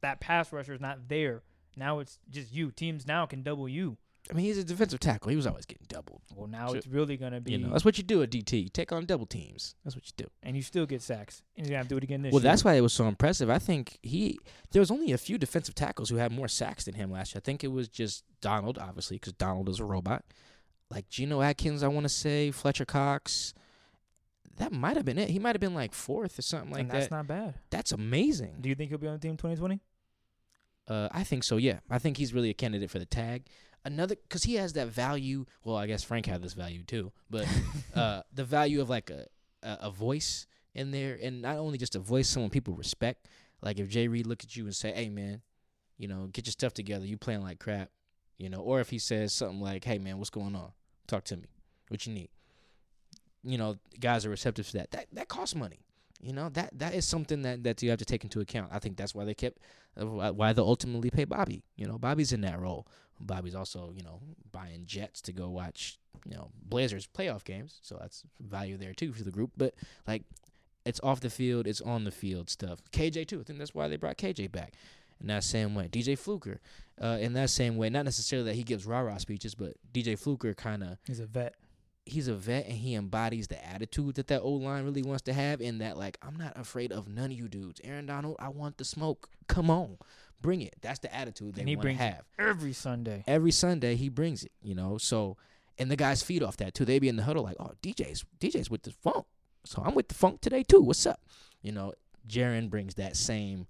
that pass rusher is not there. Now it's just you. Teams now can double you. I mean, he's a defensive tackle. He was always getting doubled. Well, now Sure. it's really gonna be, You know, that's what you do at DT. You take on double teams. That's what you do. and you still get sacks. And he's gonna have to do it again this Well, year. that's why it was so impressive. I think he there was only a few defensive tackles who had more sacks than him last year. I think it was just Donald, obviously, because Donald is a robot. Like Geno Atkins, I want to say Fletcher Cox. That might have been it. He might have been like fourth or something like that. and that's that. not bad. that's amazing. Do you think he'll be on the team 2020? Uh, I think so. Yeah, I think he's really a candidate for the tag. Another because he has that value. Well, I guess Frank had this value too, but uh, the value of like a, a a voice in there, and not only just a voice, someone people respect. Like if Jay Reed look at you and say, "Hey man, you know, get your stuff together. You playing like crap," you know, or if he says something like, "Hey man, what's going on? Talk to me. What you need?" You know, guys are receptive to that. That that costs money. You know that that is something that, that you have to take into account. I think that's why they kept uh, why why they ultimately pay Bobby. You know, Bobby's in that role. Bobby's also you know buying jets to go watch you know Blazers playoff games, so that's value there too for the group. But like, it's off the field, it's on the field stuff. KJ too. I think that's why they brought KJ back. In that same way, DJ Fluker, uh, in that same way, not necessarily that he gives rah rah speeches, but DJ Fluker kind of He's a vet. he's a vet and he embodies the attitude that that old line really wants to have. In that, like, I'm not afraid of none of you dudes. Aaron Donald, I want the smoke. Come on, bring it. That's the attitude they want to have. Every Sunday. Every Sunday he brings it, you know. So, and the guys feed off that too. They be in the huddle like, oh, DJ's DJ's with the funk. So I'm with the funk today too. What's up? You know, Jarran brings that same.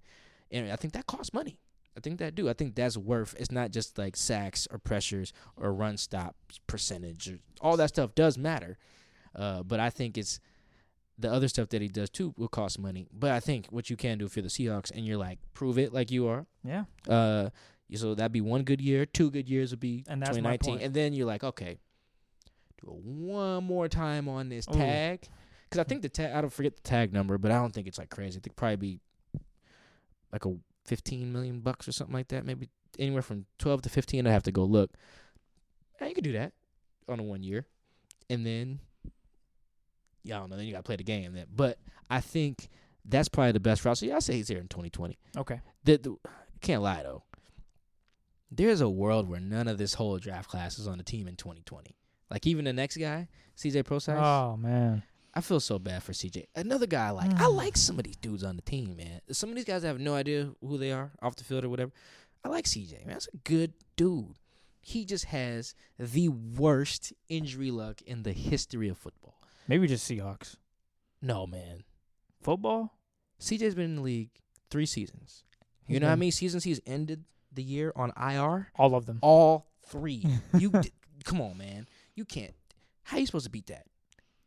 And I think that costs money. I think that do. I think that's worth. It's not just like sacks or pressures or run stop percentage. Or, all that stuff does matter, uh, but I think it's the other stuff that he does too will cost money. But I think what you can do if you're the Seahawks and you're like prove it like you are. Yeah. Uh, so that'd be one good year. Two good years would be And that's 2019, and then you're like, okay, do it one more time on this Ooh. tag, because I think the tag. I don't forget the tag number, but I don't think it's like crazy. I think probably be like a 15 million bucks or something like that. Maybe anywhere from 12 to 15. I have to go look. Yeah, you could do that on a one year, and then I don't know. Then you got to play the game. Then, but I think that's probably the best route. So yeah, I say he's here in 2020. Okay. The, the can't lie though. There's a world where none of this whole draft class is on the team in 2020. Like even the next guy, CJ Prosise. Oh man. I feel so bad for CJ. Another guy I like. I Mm. like some of these dudes on the team, man. Some of these guys have no idea who they are off the field or whatever. I like CJ, man. That's a good dude. He just has the worst injury luck in the history of football. Maybe just Seahawks. No, man. Football? CJ's been in the league three seasons. You He's know how been- many seasons he's ended the year on IR? All of them. All three. you d- come on, man. You can't. How you supposed to beat that?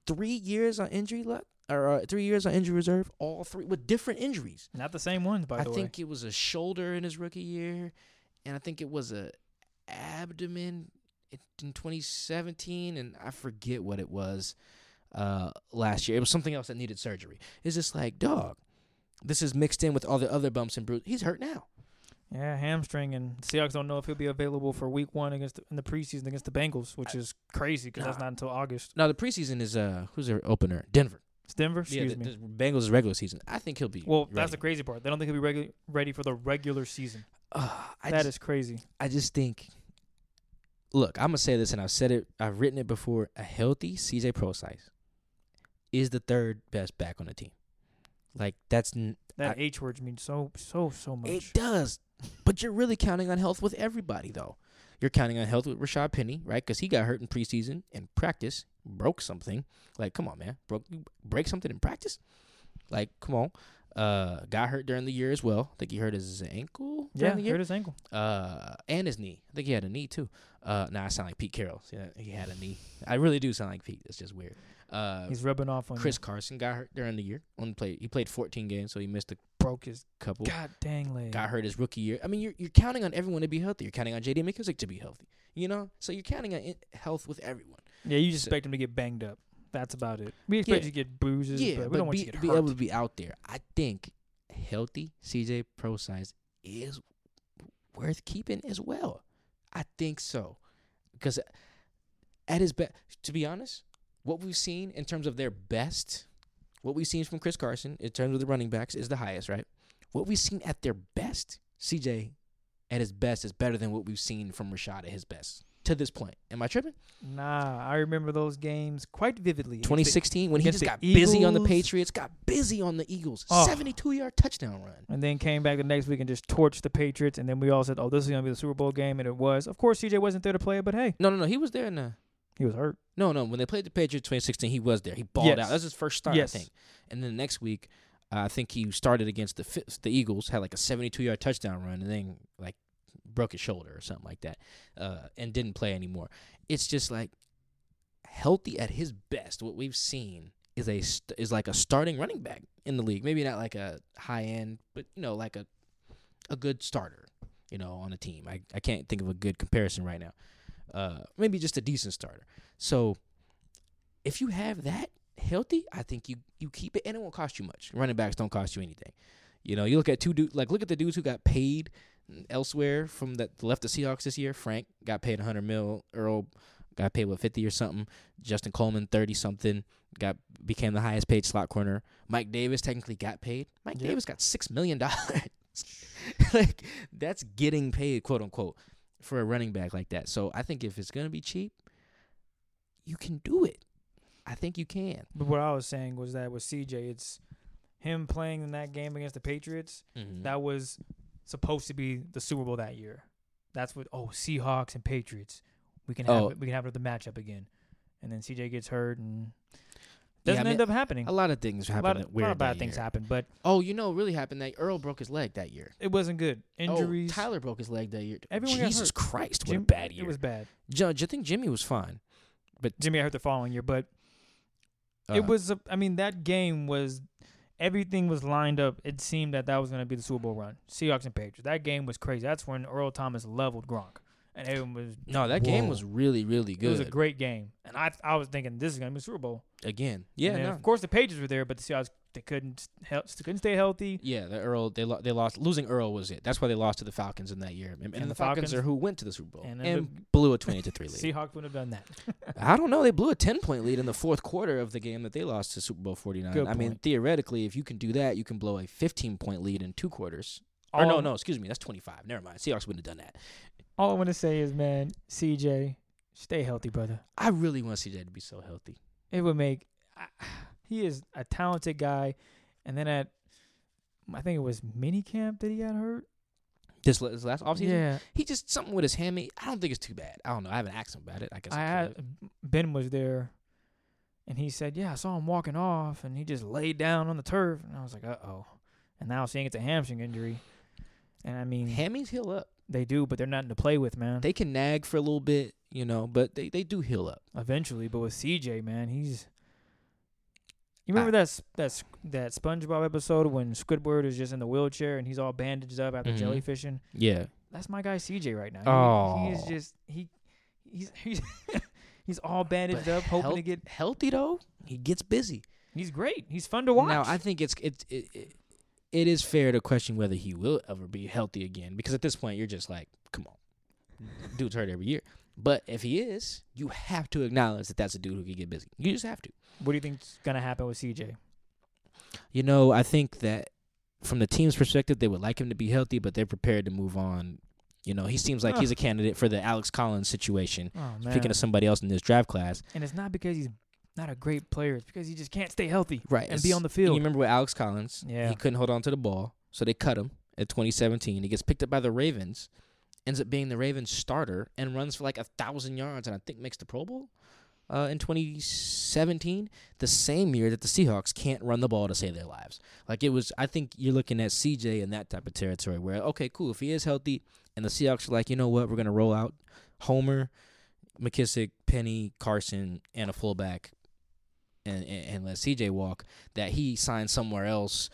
Three years on injury luck, or uh, three years on injury reserve, all three with different injuries. Not the same ones, by I the way. I think it was a shoulder in his rookie year, and I think it was a abdomen in in 2017, and I forget what it was uh, last year. It was something else that needed surgery. It's just like, dog, this is mixed in with all the other bumps and bruises. He's hurt now. Yeah, hamstring, and Seahawks don't know if he'll be available for Week One against the, in the preseason against the Bengals, which is crazy because that's not until August. Now the preseason is uh, who's their opener? Denver. It's Denver. Excuse yeah, me. the, the Bengals is regular season. I think he'll be. well, that's the crazy part. They don't think he'll be regu- ready for the regular season. Uh, That just, is crazy. I just think. Look, I'm gonna say this, and I've said it. I've written it before. A healthy CJ Prosise is the third best back on the team. Like that's n- That I- H word means so so so much. it does, but you're really counting on health with everybody though. You're counting on health with Rashad Penny, right? Because he got hurt in preseason and practice, broke something. Like, come on, man, broke break something in practice? Like, come on. Uh, got hurt during the year as well. I think he hurt his ankle yeah, the year. hurt his ankle. uh, and his knee. I think he had a knee too. Uh, now I sound like Pete Carroll. Yeah, he had a knee. I really do sound like Pete. It's just weird. Uh, He's rubbing off on Chris you. Carson got hurt during the year. Only played. He played 14 games, so he missed a Broke his couple. god dang leg. Got hurt his rookie year. I mean, you're you're counting on everyone to be healthy. You're counting on J.D. McKissick to be healthy. You know, so you're counting on health with everyone. Yeah, you just So- expect him to get banged up. That's about it. We expect Yeah. you to get bruises, yeah, but we but don't want be, you to get be able to be out there. I think healthy CJ Prosise is worth keeping as well. I think so because at his best, to be honest, what we've seen in terms of their best, what we've seen from Chris Carson in terms of the running backs is the highest, right? What we've seen at their best, CJ at his best is better than what we've seen from Rashad at his best to this point. Am I tripping? Nah, I remember those games quite vividly. 2016 when he just got busy on the Patriots, got busy on the Eagles, Oh. 72 yard touchdown run. and then came back the next week and just torched the Patriots. And then we all said, "Oh, this is gonna be the Super Bowl game," and it was. Of course, CJ wasn't there to play it, but hey, No, no, no, he was there in the he was hurt. no, no. When they played the Patriots 2016, he was there. He balled Yes. out. That was his first start, Yes. I think. And then the next week, uh, I think he started against the the Eagles, had like a 72 yard touchdown run, and then like broke his shoulder or something like that, uh, and didn't play anymore. It's just like healthy at his best. What we've seen is a st- is like a starting running back in the league. Maybe not like a high end, but you know, like a a good starter. You know, on a team. I I can't think of a good comparison right now. Uh, maybe just a decent starter. So if you have that healthy, I think you you keep it, and it won't cost you much. Running backs don't cost you anything. You know, you look at two dudes like look at the dudes who got paid elsewhere from that left the Seahawks this year. Frank got paid 100 mil. Earl got paid what 50 or something. Justin Coleman 30 something. Got became the highest paid slot corner. Mike Davis technically got paid. Mike Yep. Davis got six million dollars. like that's getting paid, quote unquote, for a running back like that. So I think if it's gonna be cheap, you can do it. I think you can. But what I was saying was that with CJ, it's him playing in that game against the Patriots. Mm-hmm. That was supposed to be the Super Bowl that year. That's what. Oh, Seahawks and Patriots. We can have Oh. it, we can have the matchup again. And then CJ gets hurt, and Doesn't I mean, end up happening. A lot of things A happen. lot, of, weird lot of bad things year. happen, but Oh, you know, what really happened that Earl broke his leg that year. it wasn't good. Injuries. Oh, Tyler broke his leg that year. Everyone Jesus. Christ, what Jim- a bad year. It was bad. Judge, I think Jimmy was fine. But Jimmy I hurt the following year, but Uh, it was. A, I mean, that game was. Everything was lined up. It seemed that that was going to be the Super Bowl run. Seahawks and Patriots. That game was crazy. That's when Earl Thomas leveled Gronk, and everyone was. no. That game was really, really good. It was a great game, and I I was thinking this is going to be a Super Bowl. Again, yeah, no. Of course, the Pages were there, but the Seahawks they couldn't hel- couldn't stay healthy. Yeah, the Earl they lo- they lost. Losing Earl was it. That's why they lost to the Falcons in that year. And, and And the, the Falcons, Falcons- are who went to the Super Bowl and and, blew a twenty to three lead. Seahawks wouldn't have done that. I don't know. They blew a ten point lead in the fourth quarter of the game that they lost to Super Bowl forty nine. I mean, theoretically, if you can do that, you can blow a fifteen point lead in two quarters. or no, no, excuse me, that's twenty five. Never mind. Seahawks wouldn't have done that. All I want to say is, man, CJ, stay healthy, brother. I really want CJ to be so healthy. It would make. He is a talented guy, and then at, I think it was mini camp that he got hurt. This, this last offseason, Yeah, he just something with his hammy. I don't think it's too bad. I don't know. I haven't asked him about it. I guess I I, had. Ben was there, and he said, "Yeah, I saw him walking off, and he just laid down on the turf." And I was like, "Uh oh," and now seeing it's a hamstring injury, and I mean hammies heal up. They do, but they're nothing to play with, man. They can nag for a little bit, you know, but they, they do heal up. eventually. But with CJ, man, he's. You remember that s- that that SpongeBob episode when Squidward is just in the wheelchair and he's all bandaged up after Mhm. jellyfishing? Yeah. That's my guy CJ right now. He, he is Oh. just he he's he's he's all bandaged But up, hoping to get. healthy though. He gets busy. He's great. He's fun to watch. Now I think it's it's it, it, it is fair to question whether he will ever be healthy again because at this point you're just like, come on, dude's hurt every year. But if he is, you have to acknowledge that that's a dude who can get busy. You just have to. what do you think's gonna happen with CJ? You know, I think that from the team's perspective, they would like him to be healthy, but they're prepared to move on. You know, he seems like he's a candidate for the Alex Collins situation. Oh! Speaking of somebody else in this draft class, and it's not because he's not a great player. It's because he just can't stay healthy right? and be on the field. You remember with Alex Collins? Yeah. he couldn't hold on to the ball, so they cut him at 2017. He gets picked up by the Ravens, ends up being the Ravens starter, and runs for like a thousand yards, and I think makes the Pro Bowl. Uh, in 2017, the same year that the Seahawks can't run the ball to save their lives. Like it was, I think you're looking at CJ in that type of territory where, okay, cool, if he is healthy, and the Seahawks are like, you know what, we're gonna roll out Homer, McKissick, Penny, Carson, and a fullback, and, and, and let CJ walk. That he signs somewhere else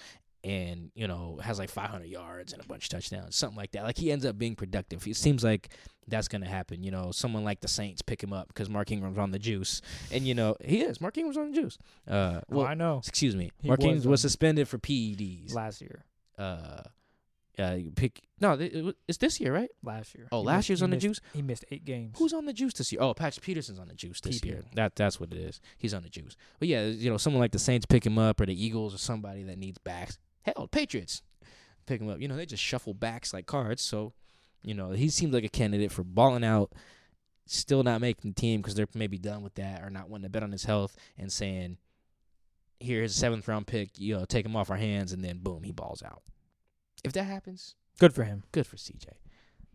and you know has like 500 yards and a bunch of touchdowns, something like that. Like he ends up being productive. It seems like that's gonna happen. You know, someone like the Saints pick him up because Mark Ingram's on the juice, and you know he is. Mark Ingram's on the juice. Uh, Oh, well, I know. excuse me. He Mark was Ingram was suspended for PEDs. Last year, Uh, uh, you pick no, it, it, it's this year, right? last year. Oh, He last missed- year's he on the missed- juice. He missed eight games. Who's on the juice this year? Oh, Patrick Peterson's on the juice this year. That that's what it is. He's on the juice. But yeah, you know, someone like the Saints pick him up, or the Eagles, or somebody that needs backs. Hell, Patriots pick him up. You know, they just shuffle backs like cards. So, you know, he seems like a candidate for balling out, still not making the team because they're maybe done with that, or not wanting to bet on his health and saying, "Here's a seventh round pick. You know, take him off our hands," and then boom, he balls out. If that happens, Good for him. good for CJ.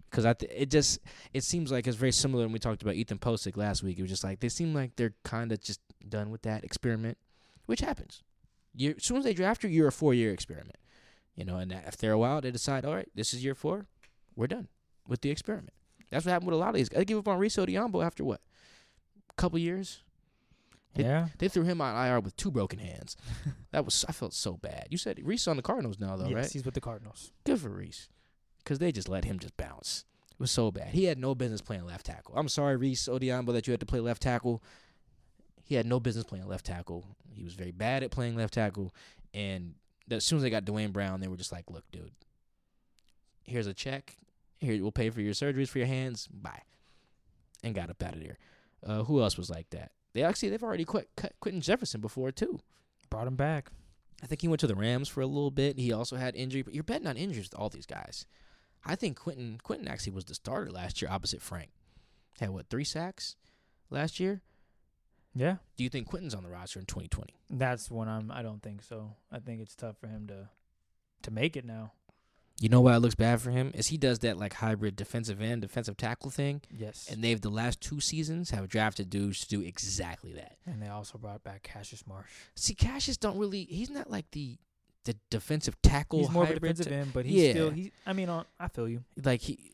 Because I th- it just it seems like it's very similar when we talked about Ethan Pocic last week. It was just like they seem like they're kind of just done with that experiment, which happens. You as soon as they draft you, you're a four year experiment, you know. And after a while, they decide, all right, this is year four, we're done with the experiment. That's what happened with a lot of these. guys. They give up on Rees Odhiambo after what, a couple years. It- yeah. They threw him on IR with two broken hands. that was I felt so bad. You said Rees on the Cardinals now though, yes, right? he's with the Cardinals. Good for Rees. Because they just let him just bounce. It was so bad. He had no business playing left tackle. I'm sorry, Rees Odhiambo, that you had to play left tackle. He had no business playing left tackle. He was very bad at playing left tackle. And as soon as they got Duane Brown, they were just like, look, dude, here's a check. Here, we'll pay for your surgeries for your hands. Bye. And got up out of there. Uh, who else was like that? They actually, they've already quit, cut Quinton Jefferson before, too. Brought him back. I think he went to the Rams for a little bit. He also had injury, but you're betting on injuries with all these guys. I think Quinton Quinton actually was the starter last year opposite Frank. Had what three sacks last year? Yeah. Do you think Quinton's on the roster in 2020? That's when I'm. I don't think so. I think it's tough for him to to make it now. You know why it looks bad for him? Is he does that like hybrid defensive end, defensive tackle thing, Yes. and they've the last two seasons have drafted dudes to do exactly that. And they also brought back Cassius Marsh. See, Cassius don't really. He's not like the the defensive tackle. He's more of a defensive end, but he's Yeah. still. He, I mean, uh, I feel you. like he.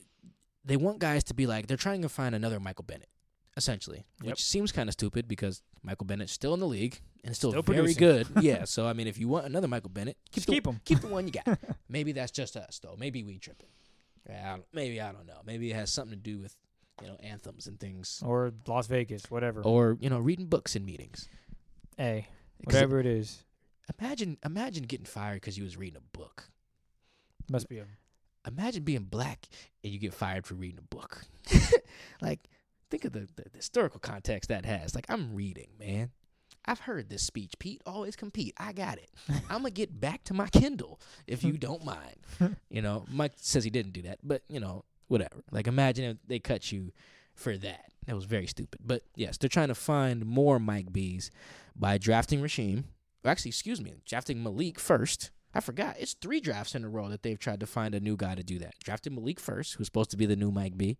They want guys to be like they're trying to find another Michael Bennett, essentially, Yep. which seems kind of stupid because Michael Bennett's still in the league and still, Still very producing. good. yeah, so I mean, if you want another Michael Bennett, keep the, keep him. keep the one you got. maybe that's just us though. Maybe we tripping. Yeah, I maybe I don't know. Maybe it has something to do with you know anthems and things, Or Las Vegas, whatever. or you know reading books in meetings. Hey, whatever it is, Imagine, imagine getting fired because you was reading a book. must be a. Imagine being black and you get fired for reading a book. like, think of the, the, the historical context that has. Like, I'm reading, man. I've heard this speech. Pete, always compete. I got it. I'm gonna get back to my Kindle if you don't mind. You know, Mike says he didn't do that, but you know, whatever. Like, imagine if they cut you for that. That was very stupid. But yes, they're trying to find more Mike B's by drafting Rasheem. Or actually, excuse me, drafting Malik first. I forgot. It's three drafts in a row that they've tried to find a new guy to do that. Drafted Malik first, who's supposed to be the new Mike B.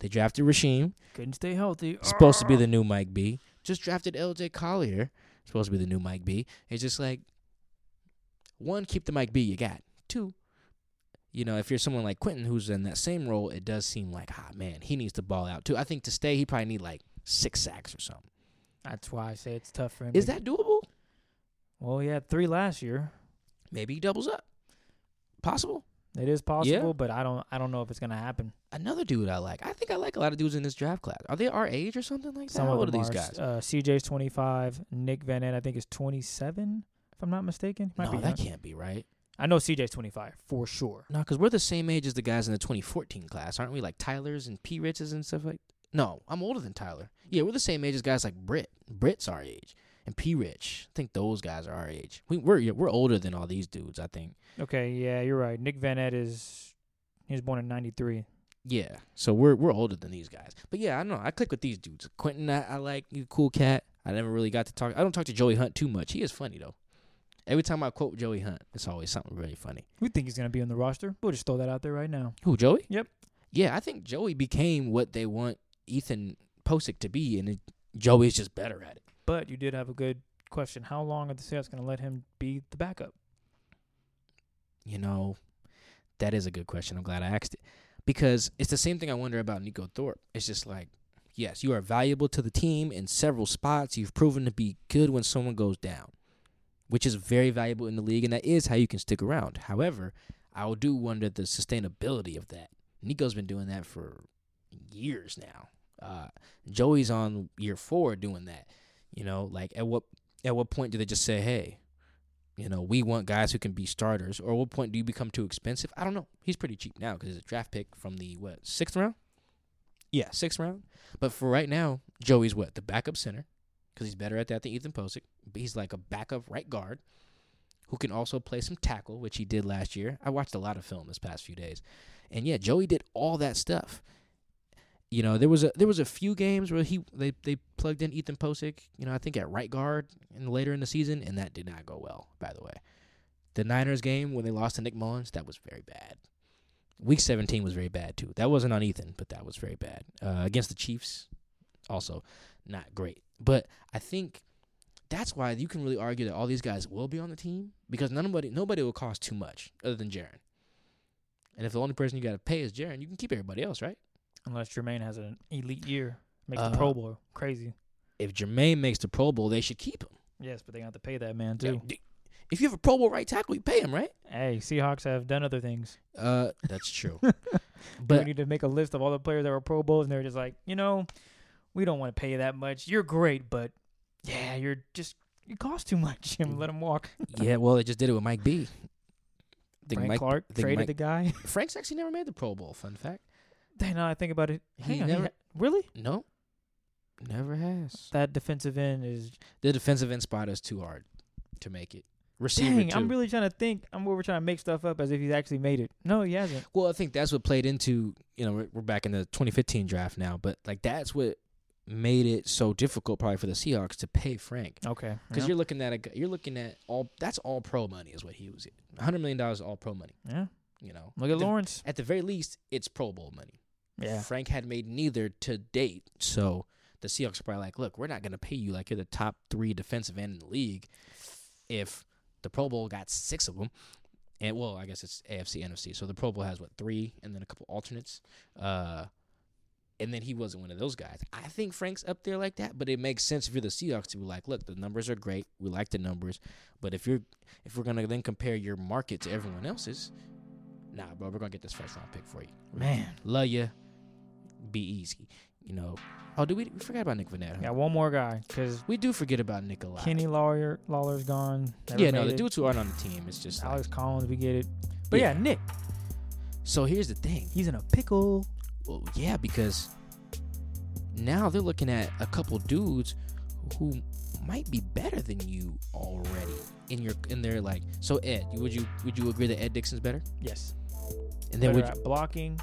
They drafted Rasheem, Couldn't stay healthy. supposed to be the new Mike B. Just drafted LJ Collier, supposed to be the new Mike B. It's just like one, keep the Mike B you got. Two, you know, if you're someone like Quinton who's in that same role, it does seem like, ah man, he needs to ball out too. I think to stay, he probably need like six sacks or something. That's why I say it's tough for him. Is to- that doable? Well, he had three last year. Maybe he doubles up. Possible. It is possible, but I don't. I don't know if it's gonna happen. Another dude I like. I think I like a lot of dudes in this draft class. Are they our age or something like that? Some How of old are these guys? Uh, CJ's 25. Nick Vannett, I think, is 27. If I'm not mistaken, Might no, be that can't be right. I know CJ's 25 for sure. No, because we're the same age as the guys in the 2014 class, aren't we? Like Tyler's and P. Riches and stuff like. No, I'm older than Tyler. Yeah, we're the same age as guys like Britt. Britt's our age, and P. Rich. I think those guys are our age. We, we're yeah, we're older than all these dudes. I think. Okay, yeah, you're right. Nick Vannett is he was born in 93. Yeah, so we're we're older than these guys. But yeah, I don't know. I click with these dudes. Quinton, I, I like. you, cool cat. I never really got to talk. I don't talk to Joey Hunt too much. He is funny though. Every time I quote Joey Hunt, it's always something really funny. We think he's gonna be on the roster. We'll just throw that out there right now. Who, Joey? Yep. Yeah, I think Joey became what they want Ethan Pocic to be, and it, Joey's just better at it. But you did have a good question. How long are the Seahawks gonna let him be the backup? You know, that is a good question. I'm glad I asked it because it's the same thing I wonder about Neiko Thorpe. It's just like, yes, you are valuable to the team in several spots. You've proven to be good when someone goes down, which is very valuable in the league, and that is how you can stick around. However, I do wonder the sustainability of that. Neiko's been doing that for years now. Uh, Joey's on year four doing that. You know, like at what at what point do they just say, "Hey, you know, we want guys who can be starters," or at what point do you become too expensive? I don't know. He's pretty cheap now because he's a draft pick from the what sixth round. Yeah, sixth round. But for right now, Joey's what the backup center because he's better at that than Ethan Pocic. But he's like a backup right guard who can also play some tackle, which he did last year. I watched a lot of film this past few days, and yeah, Joey did all that stuff. You know, there was a there was a few games where he they they plugged in Ethan Pocic. You know, I think at right guard and later in the season, and that did not go well. By the way, the Niners game when they lost to Nick Mullens, that was very bad. Week 17 was very bad too. That wasn't on Ethan, but that was very bad. Uh, against the Chiefs, also not great. But I think that's why you can really argue that all these guys will be on the team because nobody nobody will cost too much other than Jarran. And if the only person you got to pay is Jarran, you can keep everybody else, right? Unless Germain has an elite year, makes Uh, the Pro Bowl crazy. If Germain makes the Pro Bowl, they should keep him. Yes, but they have to pay that man too. If you have a Pro Bowl right tackle, you pay him, right? Hey, Seahawks have done other things. Uh, that's true. But we need to make a list of all the players that were Pro Bowls, and they're just like, you know, we don't want to pay you that much. You're great, but yeah, you're just you cost too much. And let him walk. yeah, well, they just did it with Mike B. think Frank Mike, Clark traded Mike- the guy. Frank's actually never made the Pro Bowl. Fun fact. Then now I think about it. He Hang on, never- ha- really? No, never has. That defensive end is. The defensive end spot is too hard to make it. Receiver Dang, too. I'm really trying to think. I'm over trying to make stuff up as if he's actually made it. No, he hasn't. Well, I think that's what played into you know we're, we're back in the 2015 draft now, but like that's what made it so difficult probably for the Seahawks to pay Frank Okay. because yeah. you're looking at a you're looking at all that's all pro money is what he was 100 million dollars all pro money. yeah. You know, Look at Lawrence. At the very least, it's Pro Bowl money. Yeah. Frank had made neither to date, so the Seahawks are probably like, look, we're not going to pay you like you're the top three defensive end in the league. If the Pro Bowl got six of them, and well, I guess it's AFC, NFC, so the Pro Bowl has what three, and then a couple alternates. Uh, and then he wasn't one of those guys. I think Frank's up there like that, but it makes sense if you're the Seahawks to be like, look, the numbers are great. We like the numbers, but if you're if we're gonna then compare your market to everyone else's, nah, bro, we're gonna get this first round pick for you. Man. Love ya. Be easy. You know. Oh, do we, we forgot about Nick Vanetta? Yeah, one more guy because We do forget about Nick a lot. Kenny Lawler Lawler's gone. Yeah, no, the it. dudes who aren't on the team, it's just like, Alex Collins, we get it. But yeah. Yeah. Nick, so. Here's the thing. he's in a pickle. Well, yeah, because now they're looking at a couple dudes who might be better than you already in your in their like. So Ed, you- would you would you agree that Ed Dickson's better? Yes. And then Better would at blocking,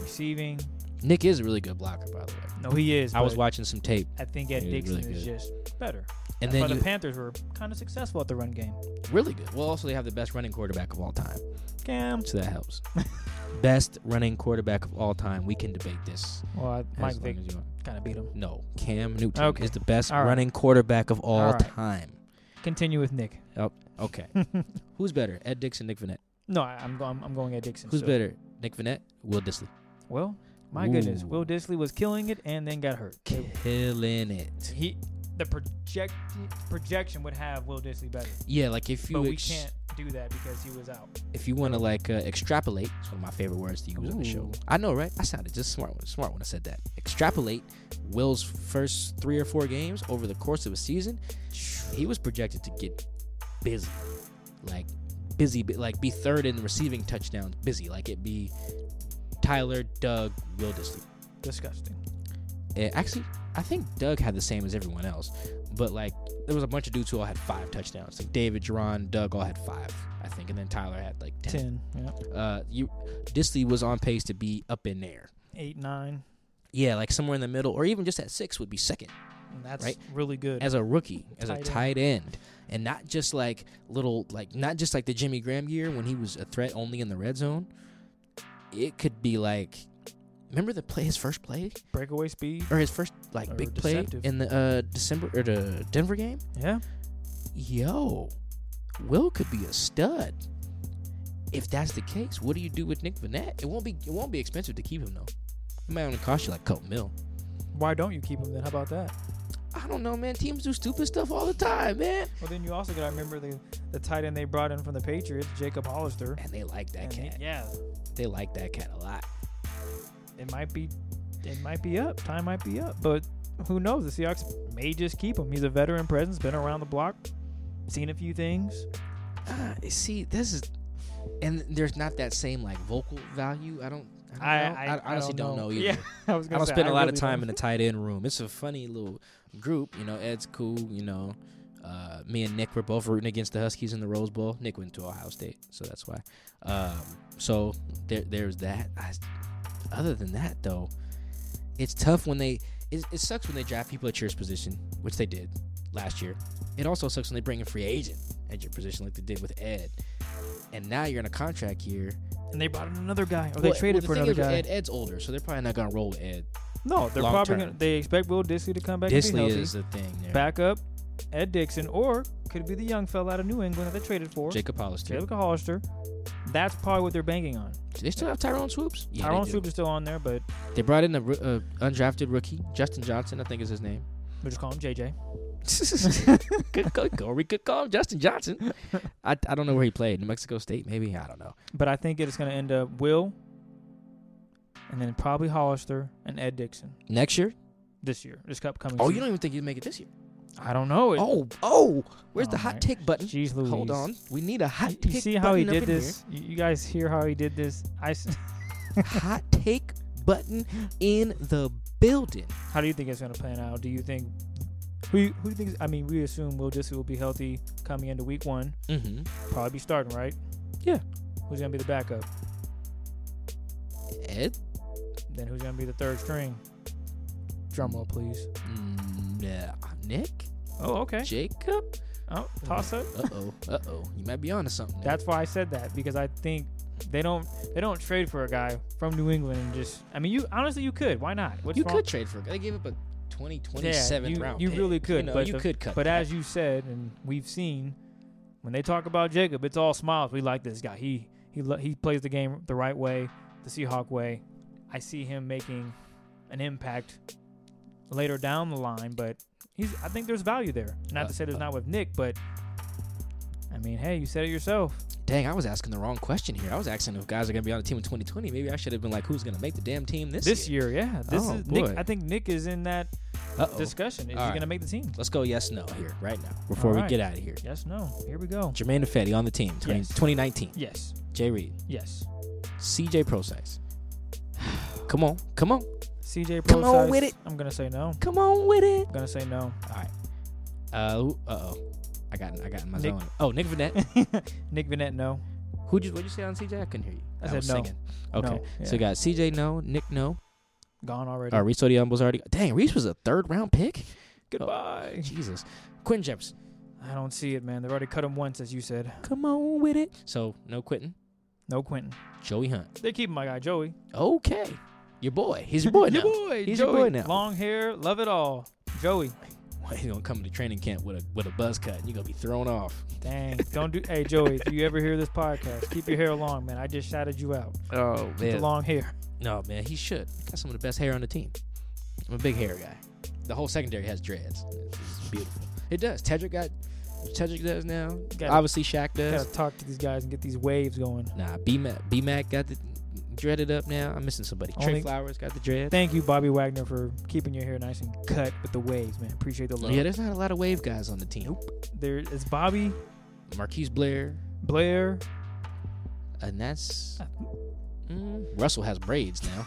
receiving. Nick is a really good blocker, by the way. No, he is. I was watching some tape, I think Ed Dickson really is good. just better. and That's then why you the Panthers were kind of successful at the run game. really good. Well, also they have the best running quarterback of all time, Cam. so that helps. best running quarterback of all time. We can debate this. Well, I- as Mike long Vick as you want. kind of beat him. No, Cam Newton Okay. is the best All right. running quarterback of all, All right. time. Continue with Nick. Okay, who's better, Ed Dickson, Nick Vannett? no, I, I'm going. I'm going Ed Dickson. Who's better, Nick Vannett, Will Dissly? Well, my goodness, Will Dissly was killing it and then got hurt. Killing it. He, the project projection would have Will Dissly better, Yeah, like if you but we ex- can't do that because he was out. if you want to like uh, extrapolate, it's one of my favorite words to use on the show. I know, right? I sounded just smart, smart when I said that. Extrapolate Will's first three or four games over the course of a season. He was projected to get busy, like busy, like be third in receiving touchdowns, busy, like it be Tyler, Doug, Will Dissly. Disgusting. Eh, actually, I think Doug had the same as everyone else, but like there was a bunch of dudes who all had five touchdowns. Like David, Jerron, Doug all had five, I think, and then Tyler had like ten. Ten. Yeah. Uh, you Dissly was on pace to be up in there. Eight, nine. Yeah, like somewhere in the middle, or even just at six would be second And that's Right. really good. as a rookie, as Tight a end. tight end, and not just like little, like not just like the Jimmy Graham year when he was a threat only in the red zone. It could be like, remember the play, his first play Breakaway speed. or his first like big play in the uh December or the Denver game. Yeah. Yo, Will could be a stud. If that's the case, what do you do with Nick Vannett? It won't be it won't be expensive to keep him though. It might only cost you like a couple mil. Why don't you keep him then? How about that? I don't know, man. Teams do stupid stuff all the time, man. Well, then you also got to remember the the tight end they brought in from the Patriots, Jacob Hollister. And they like that And cat. yeah, They like that cat a lot. it might be, it might be up. Time might be up, but who knows? The Seahawks may just keep him. He's a veteran presence, been around the block, seen a few things. Ah, see, this is, and there's not that same like vocal value. I don't. I, don't I- know. I- I, honestly don't don't know. know, either. Yeah, I was I don't say, spend a lot of time don't. in the tight end room. It's a funny little group. You know, Ed's cool. You know, uh, me and Nick were both rooting against the Huskies in the Rose Bowl. Nick went to Ohio State, so that's why. Um, so there, there's that. I, other than that, though, it's tough when they. It, it sucks when they draft people at your position, which they did last year. It also sucks when they bring a free agent at your position, like they did with Ed. And now you're in a contract year. And they brought in another guy, or they traded well, the for another guy. Ed, Ed's older, so they're probably not gonna roll with Ed. No, they're long probably term. gonna. They expect Will Dissly to come back and be Dissly healthy. is the thing there. Back up, Ed Dickson, or could it be the young fella out of New England that they traded for, Jacob Hollister. Jacob Hollister. That's probably what they're banking on. Do they still have Tyrone Swoopes? Yeah, Tyrone they, do. Swoopes is still on there, but they brought in a roo- uh, undrafted rookie, Justin Johnson, I think is his name. we just call him JJ. good, could, or we could call him Justin Johnson. I, I don't know where he played. New Mexico State, maybe. I don't know. But I think it's going to end up Will, and then probably Hollister and Ed Dickson Next year? this year. This upcoming. Oh, you don't even think you'd make it this year? I don't know. It, Oh, oh. Where's the Oh, hot my- take button? Jeez Louise. Hold on. We need a hot You, take you see how he did this? You, you guys hear how he did this? I. s- hot take button in the building. How do you think it's going to plan out? Do you think? Who who do you think? I mean, we assume Will Dissly will be healthy coming into Week One. Mm-hmm. Probably be starting, right? Yeah. Who's going to be the backup? Ed? Then who's going to be the third string? Drum roll, please. Mm, yeah. Nick? Oh, okay. Jacob? Oh, toss up. Uh oh. Uh oh. You might be onto something. there. That's why I said that because I think They don't they don't trade for a guy from New England and just I mean you honestly you could. Why not? What's you wrong? could trade for a guy. They gave up a 20, 27th you, round. You pick. really could, You, know, but you the- could cut. But that. as you said, and we've seen, when they talk about Jacob, it's all smiles. We like this guy. He he he plays the game the right way, the Seahawk way. I see him making an impact later down the line, but he's. I think there's value there. Not to say there's uh, not uh. with Nick, but I mean, hey, you said it yourself. Dang, I was asking the wrong question here. I was asking if guys are gonna be on the team in 2020. Maybe I should have been like, who's gonna make the damn team this, This year, yeah, this Oh, is Nick. I think Nick is in that Uh-oh. discussion. Is All he right. going to make the team? Let's go yes no here right now before we get out of here. Yes, no. Here we go. Germain Ifedi on the team, 20, Yes. 2019. Yes, Jay Reed, yes. CJ Prosise. Come on, come on, CJ Come on with it. I'm gonna say no. come on with it. I'm gonna say no. All right. Uh oh. I got I got in my Nick- zone. Oh, Nick Vannett. Nick Vannett, no. Who just what'd you say on CJ? I couldn't hear you. I was said no. singing. Okay. No, So yeah. you got CJ no, Nick no. Gone already. Uh, Rees Odhiambo's already. Dang, Rees was a third round pick. Goodbye. Jesus. Quinton Jefferson. I don't see it, man. They've already cut him once, as you said. Come on with it. So no Quinton. No Quinton. Joey Hunt. They keep my guy Joey. Okay. Your boy. He's your boy now. Your boy. He's your boy now. Long hair, love it all. Joey. Well, he's gonna come to training camp with a with a buzz cut. and You're gonna be thrown off. Dang. don't do. Hey Joey, if you ever hear this podcast, keep your hair long, man. I just shouted you out. Oh With the long hair. No man, he should. Got some of the best hair on the team. I'm a big hair guy. The whole secondary has dreads. It's, it's beautiful. It does. Tedric got. Tedric does now. Gotta- Obviously, Shaq does. Gotta talk to these guys and get these waves going. Nah, B Mac B Mac got the dreaded up now. I'm missing somebody. Trey Flowers got the dread. Thank you, Bobby Wagner, for keeping your hair nice and cut with the waves, man. Appreciate the love. Yeah, there's not a lot of wave guys on the team. There is Bobby, Marquise Blair, Blair. and that's mm, Russell has braids now.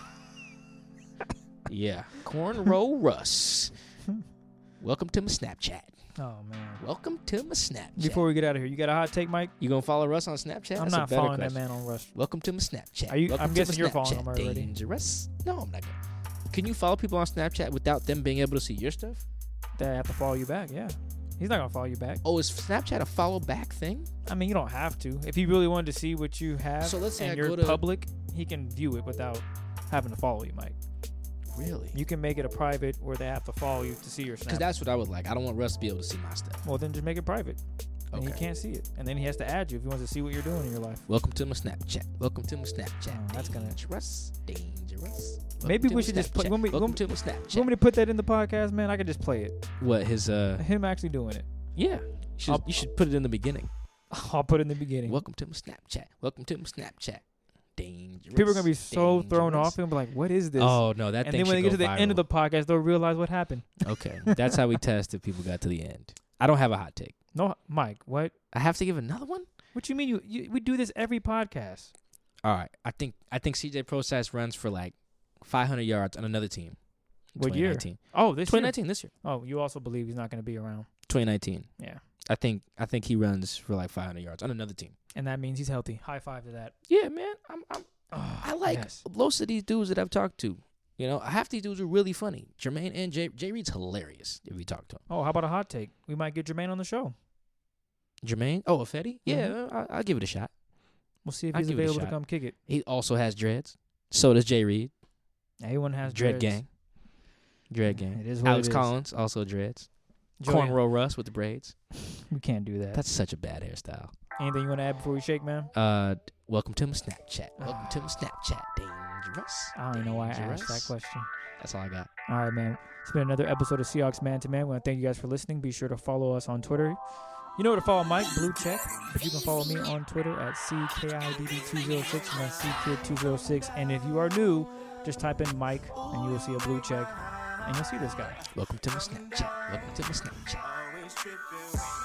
yeah, cornrow Russ. Welcome to my Snapchat. Oh man. Welcome to my Snapchat. Before we get out of here, you got a hot take, Mike? you gonna follow Russ on Snapchat? I'm That's a not better following question. that man on Russ. Welcome to my Snapchat. Are you- Welcome I'm to guessing my you're following Snapchat. him already. Dangerous? No, I'm not gonna. Can you follow people on Snapchat without them being able to see your stuff? They have to follow you back. Yeah, he's not gonna follow you back. Oh, is Snapchat a follow back thing? I mean, you don't have to. If he really wanted to see what you have, So let's say and I you're go to- public, he can view it without having to follow you, Mike. Really? You can make it a private where they have to follow you to see your Because snap. that's what I would like. I don't want Russ to be able to see my stuff. well, then just make it private, and he Okay. can't see it. And then he has to add you if he wants to see what you're doing in your life. Welcome to my Snapchat. Welcome to my Snapchat. Oh, that's gonna- dangerous. Dangerous. Maybe Welcome to we my should just put- Snapchat. when we- Welcome when- to my You Snapchat. want me to put that in the podcast, man? I could just play it. what his uh? Him actually doing it. Yeah. You should, I'll- you should put it in the beginning. I'll put it in the beginning. Welcome to my Snapchat. Welcome to my Snapchat. People are gonna be so thrown off and be like, "What is this?" Oh no, that and thing then when they get to the end of the podcast, they'll realize what happened. Okay, that's how we test if people got to the end. I don't have a hot take. No, Mike, what? I have to give another one. What do you mean? You, you we do this every podcast. All right, I think I think CJ Prosise runs for like 500 yards on another team. What year? 2019. Oh, this year. 2019 this year. Oh, you also believe he's not going to be around. 2019. Yeah, I think I think he runs for like 500 yards on another team. and that means he's healthy. High five to that. Yeah, man. I'm, I'm Oh, I like yes. most of these dudes that I've talked to. You know, half these dudes are really funny. Germain and Jay Jay Reed's hilarious if we talk to him. Oh, how about a hot take? We might get Germain on the show. Germain, oh, a Fetty, yeah, Mhm. I, I'll give it a shot. We'll see if I'll he's available to come kick it. He also has dreads. So does Jay Reed. Everyone has Dread dreads. Gang. Dread Gang. It is what Alex it is. Collins also dreads. Cornrow Russ with the braids. We can't do that. That's such a bad hairstyle. Anything you want to add before we shake, man? Uh, welcome to my Snapchat. Welcome to my ah. Snapchat. Dangerous. I don't even know why I asked that question. That's all I got. All right, man. It's been another episode of Seahawks Man to Man. We want to thank you guys for listening. Be sure to follow us on Twitter. You know where to follow Mike, Blue Check. But you can follow me on Twitter at CKIDD206 and that's CKid206. And if you are new, just type in Mike and you will see a blue check and you'll see this guy. Welcome to my Snapchat. Welcome to my Snapchat.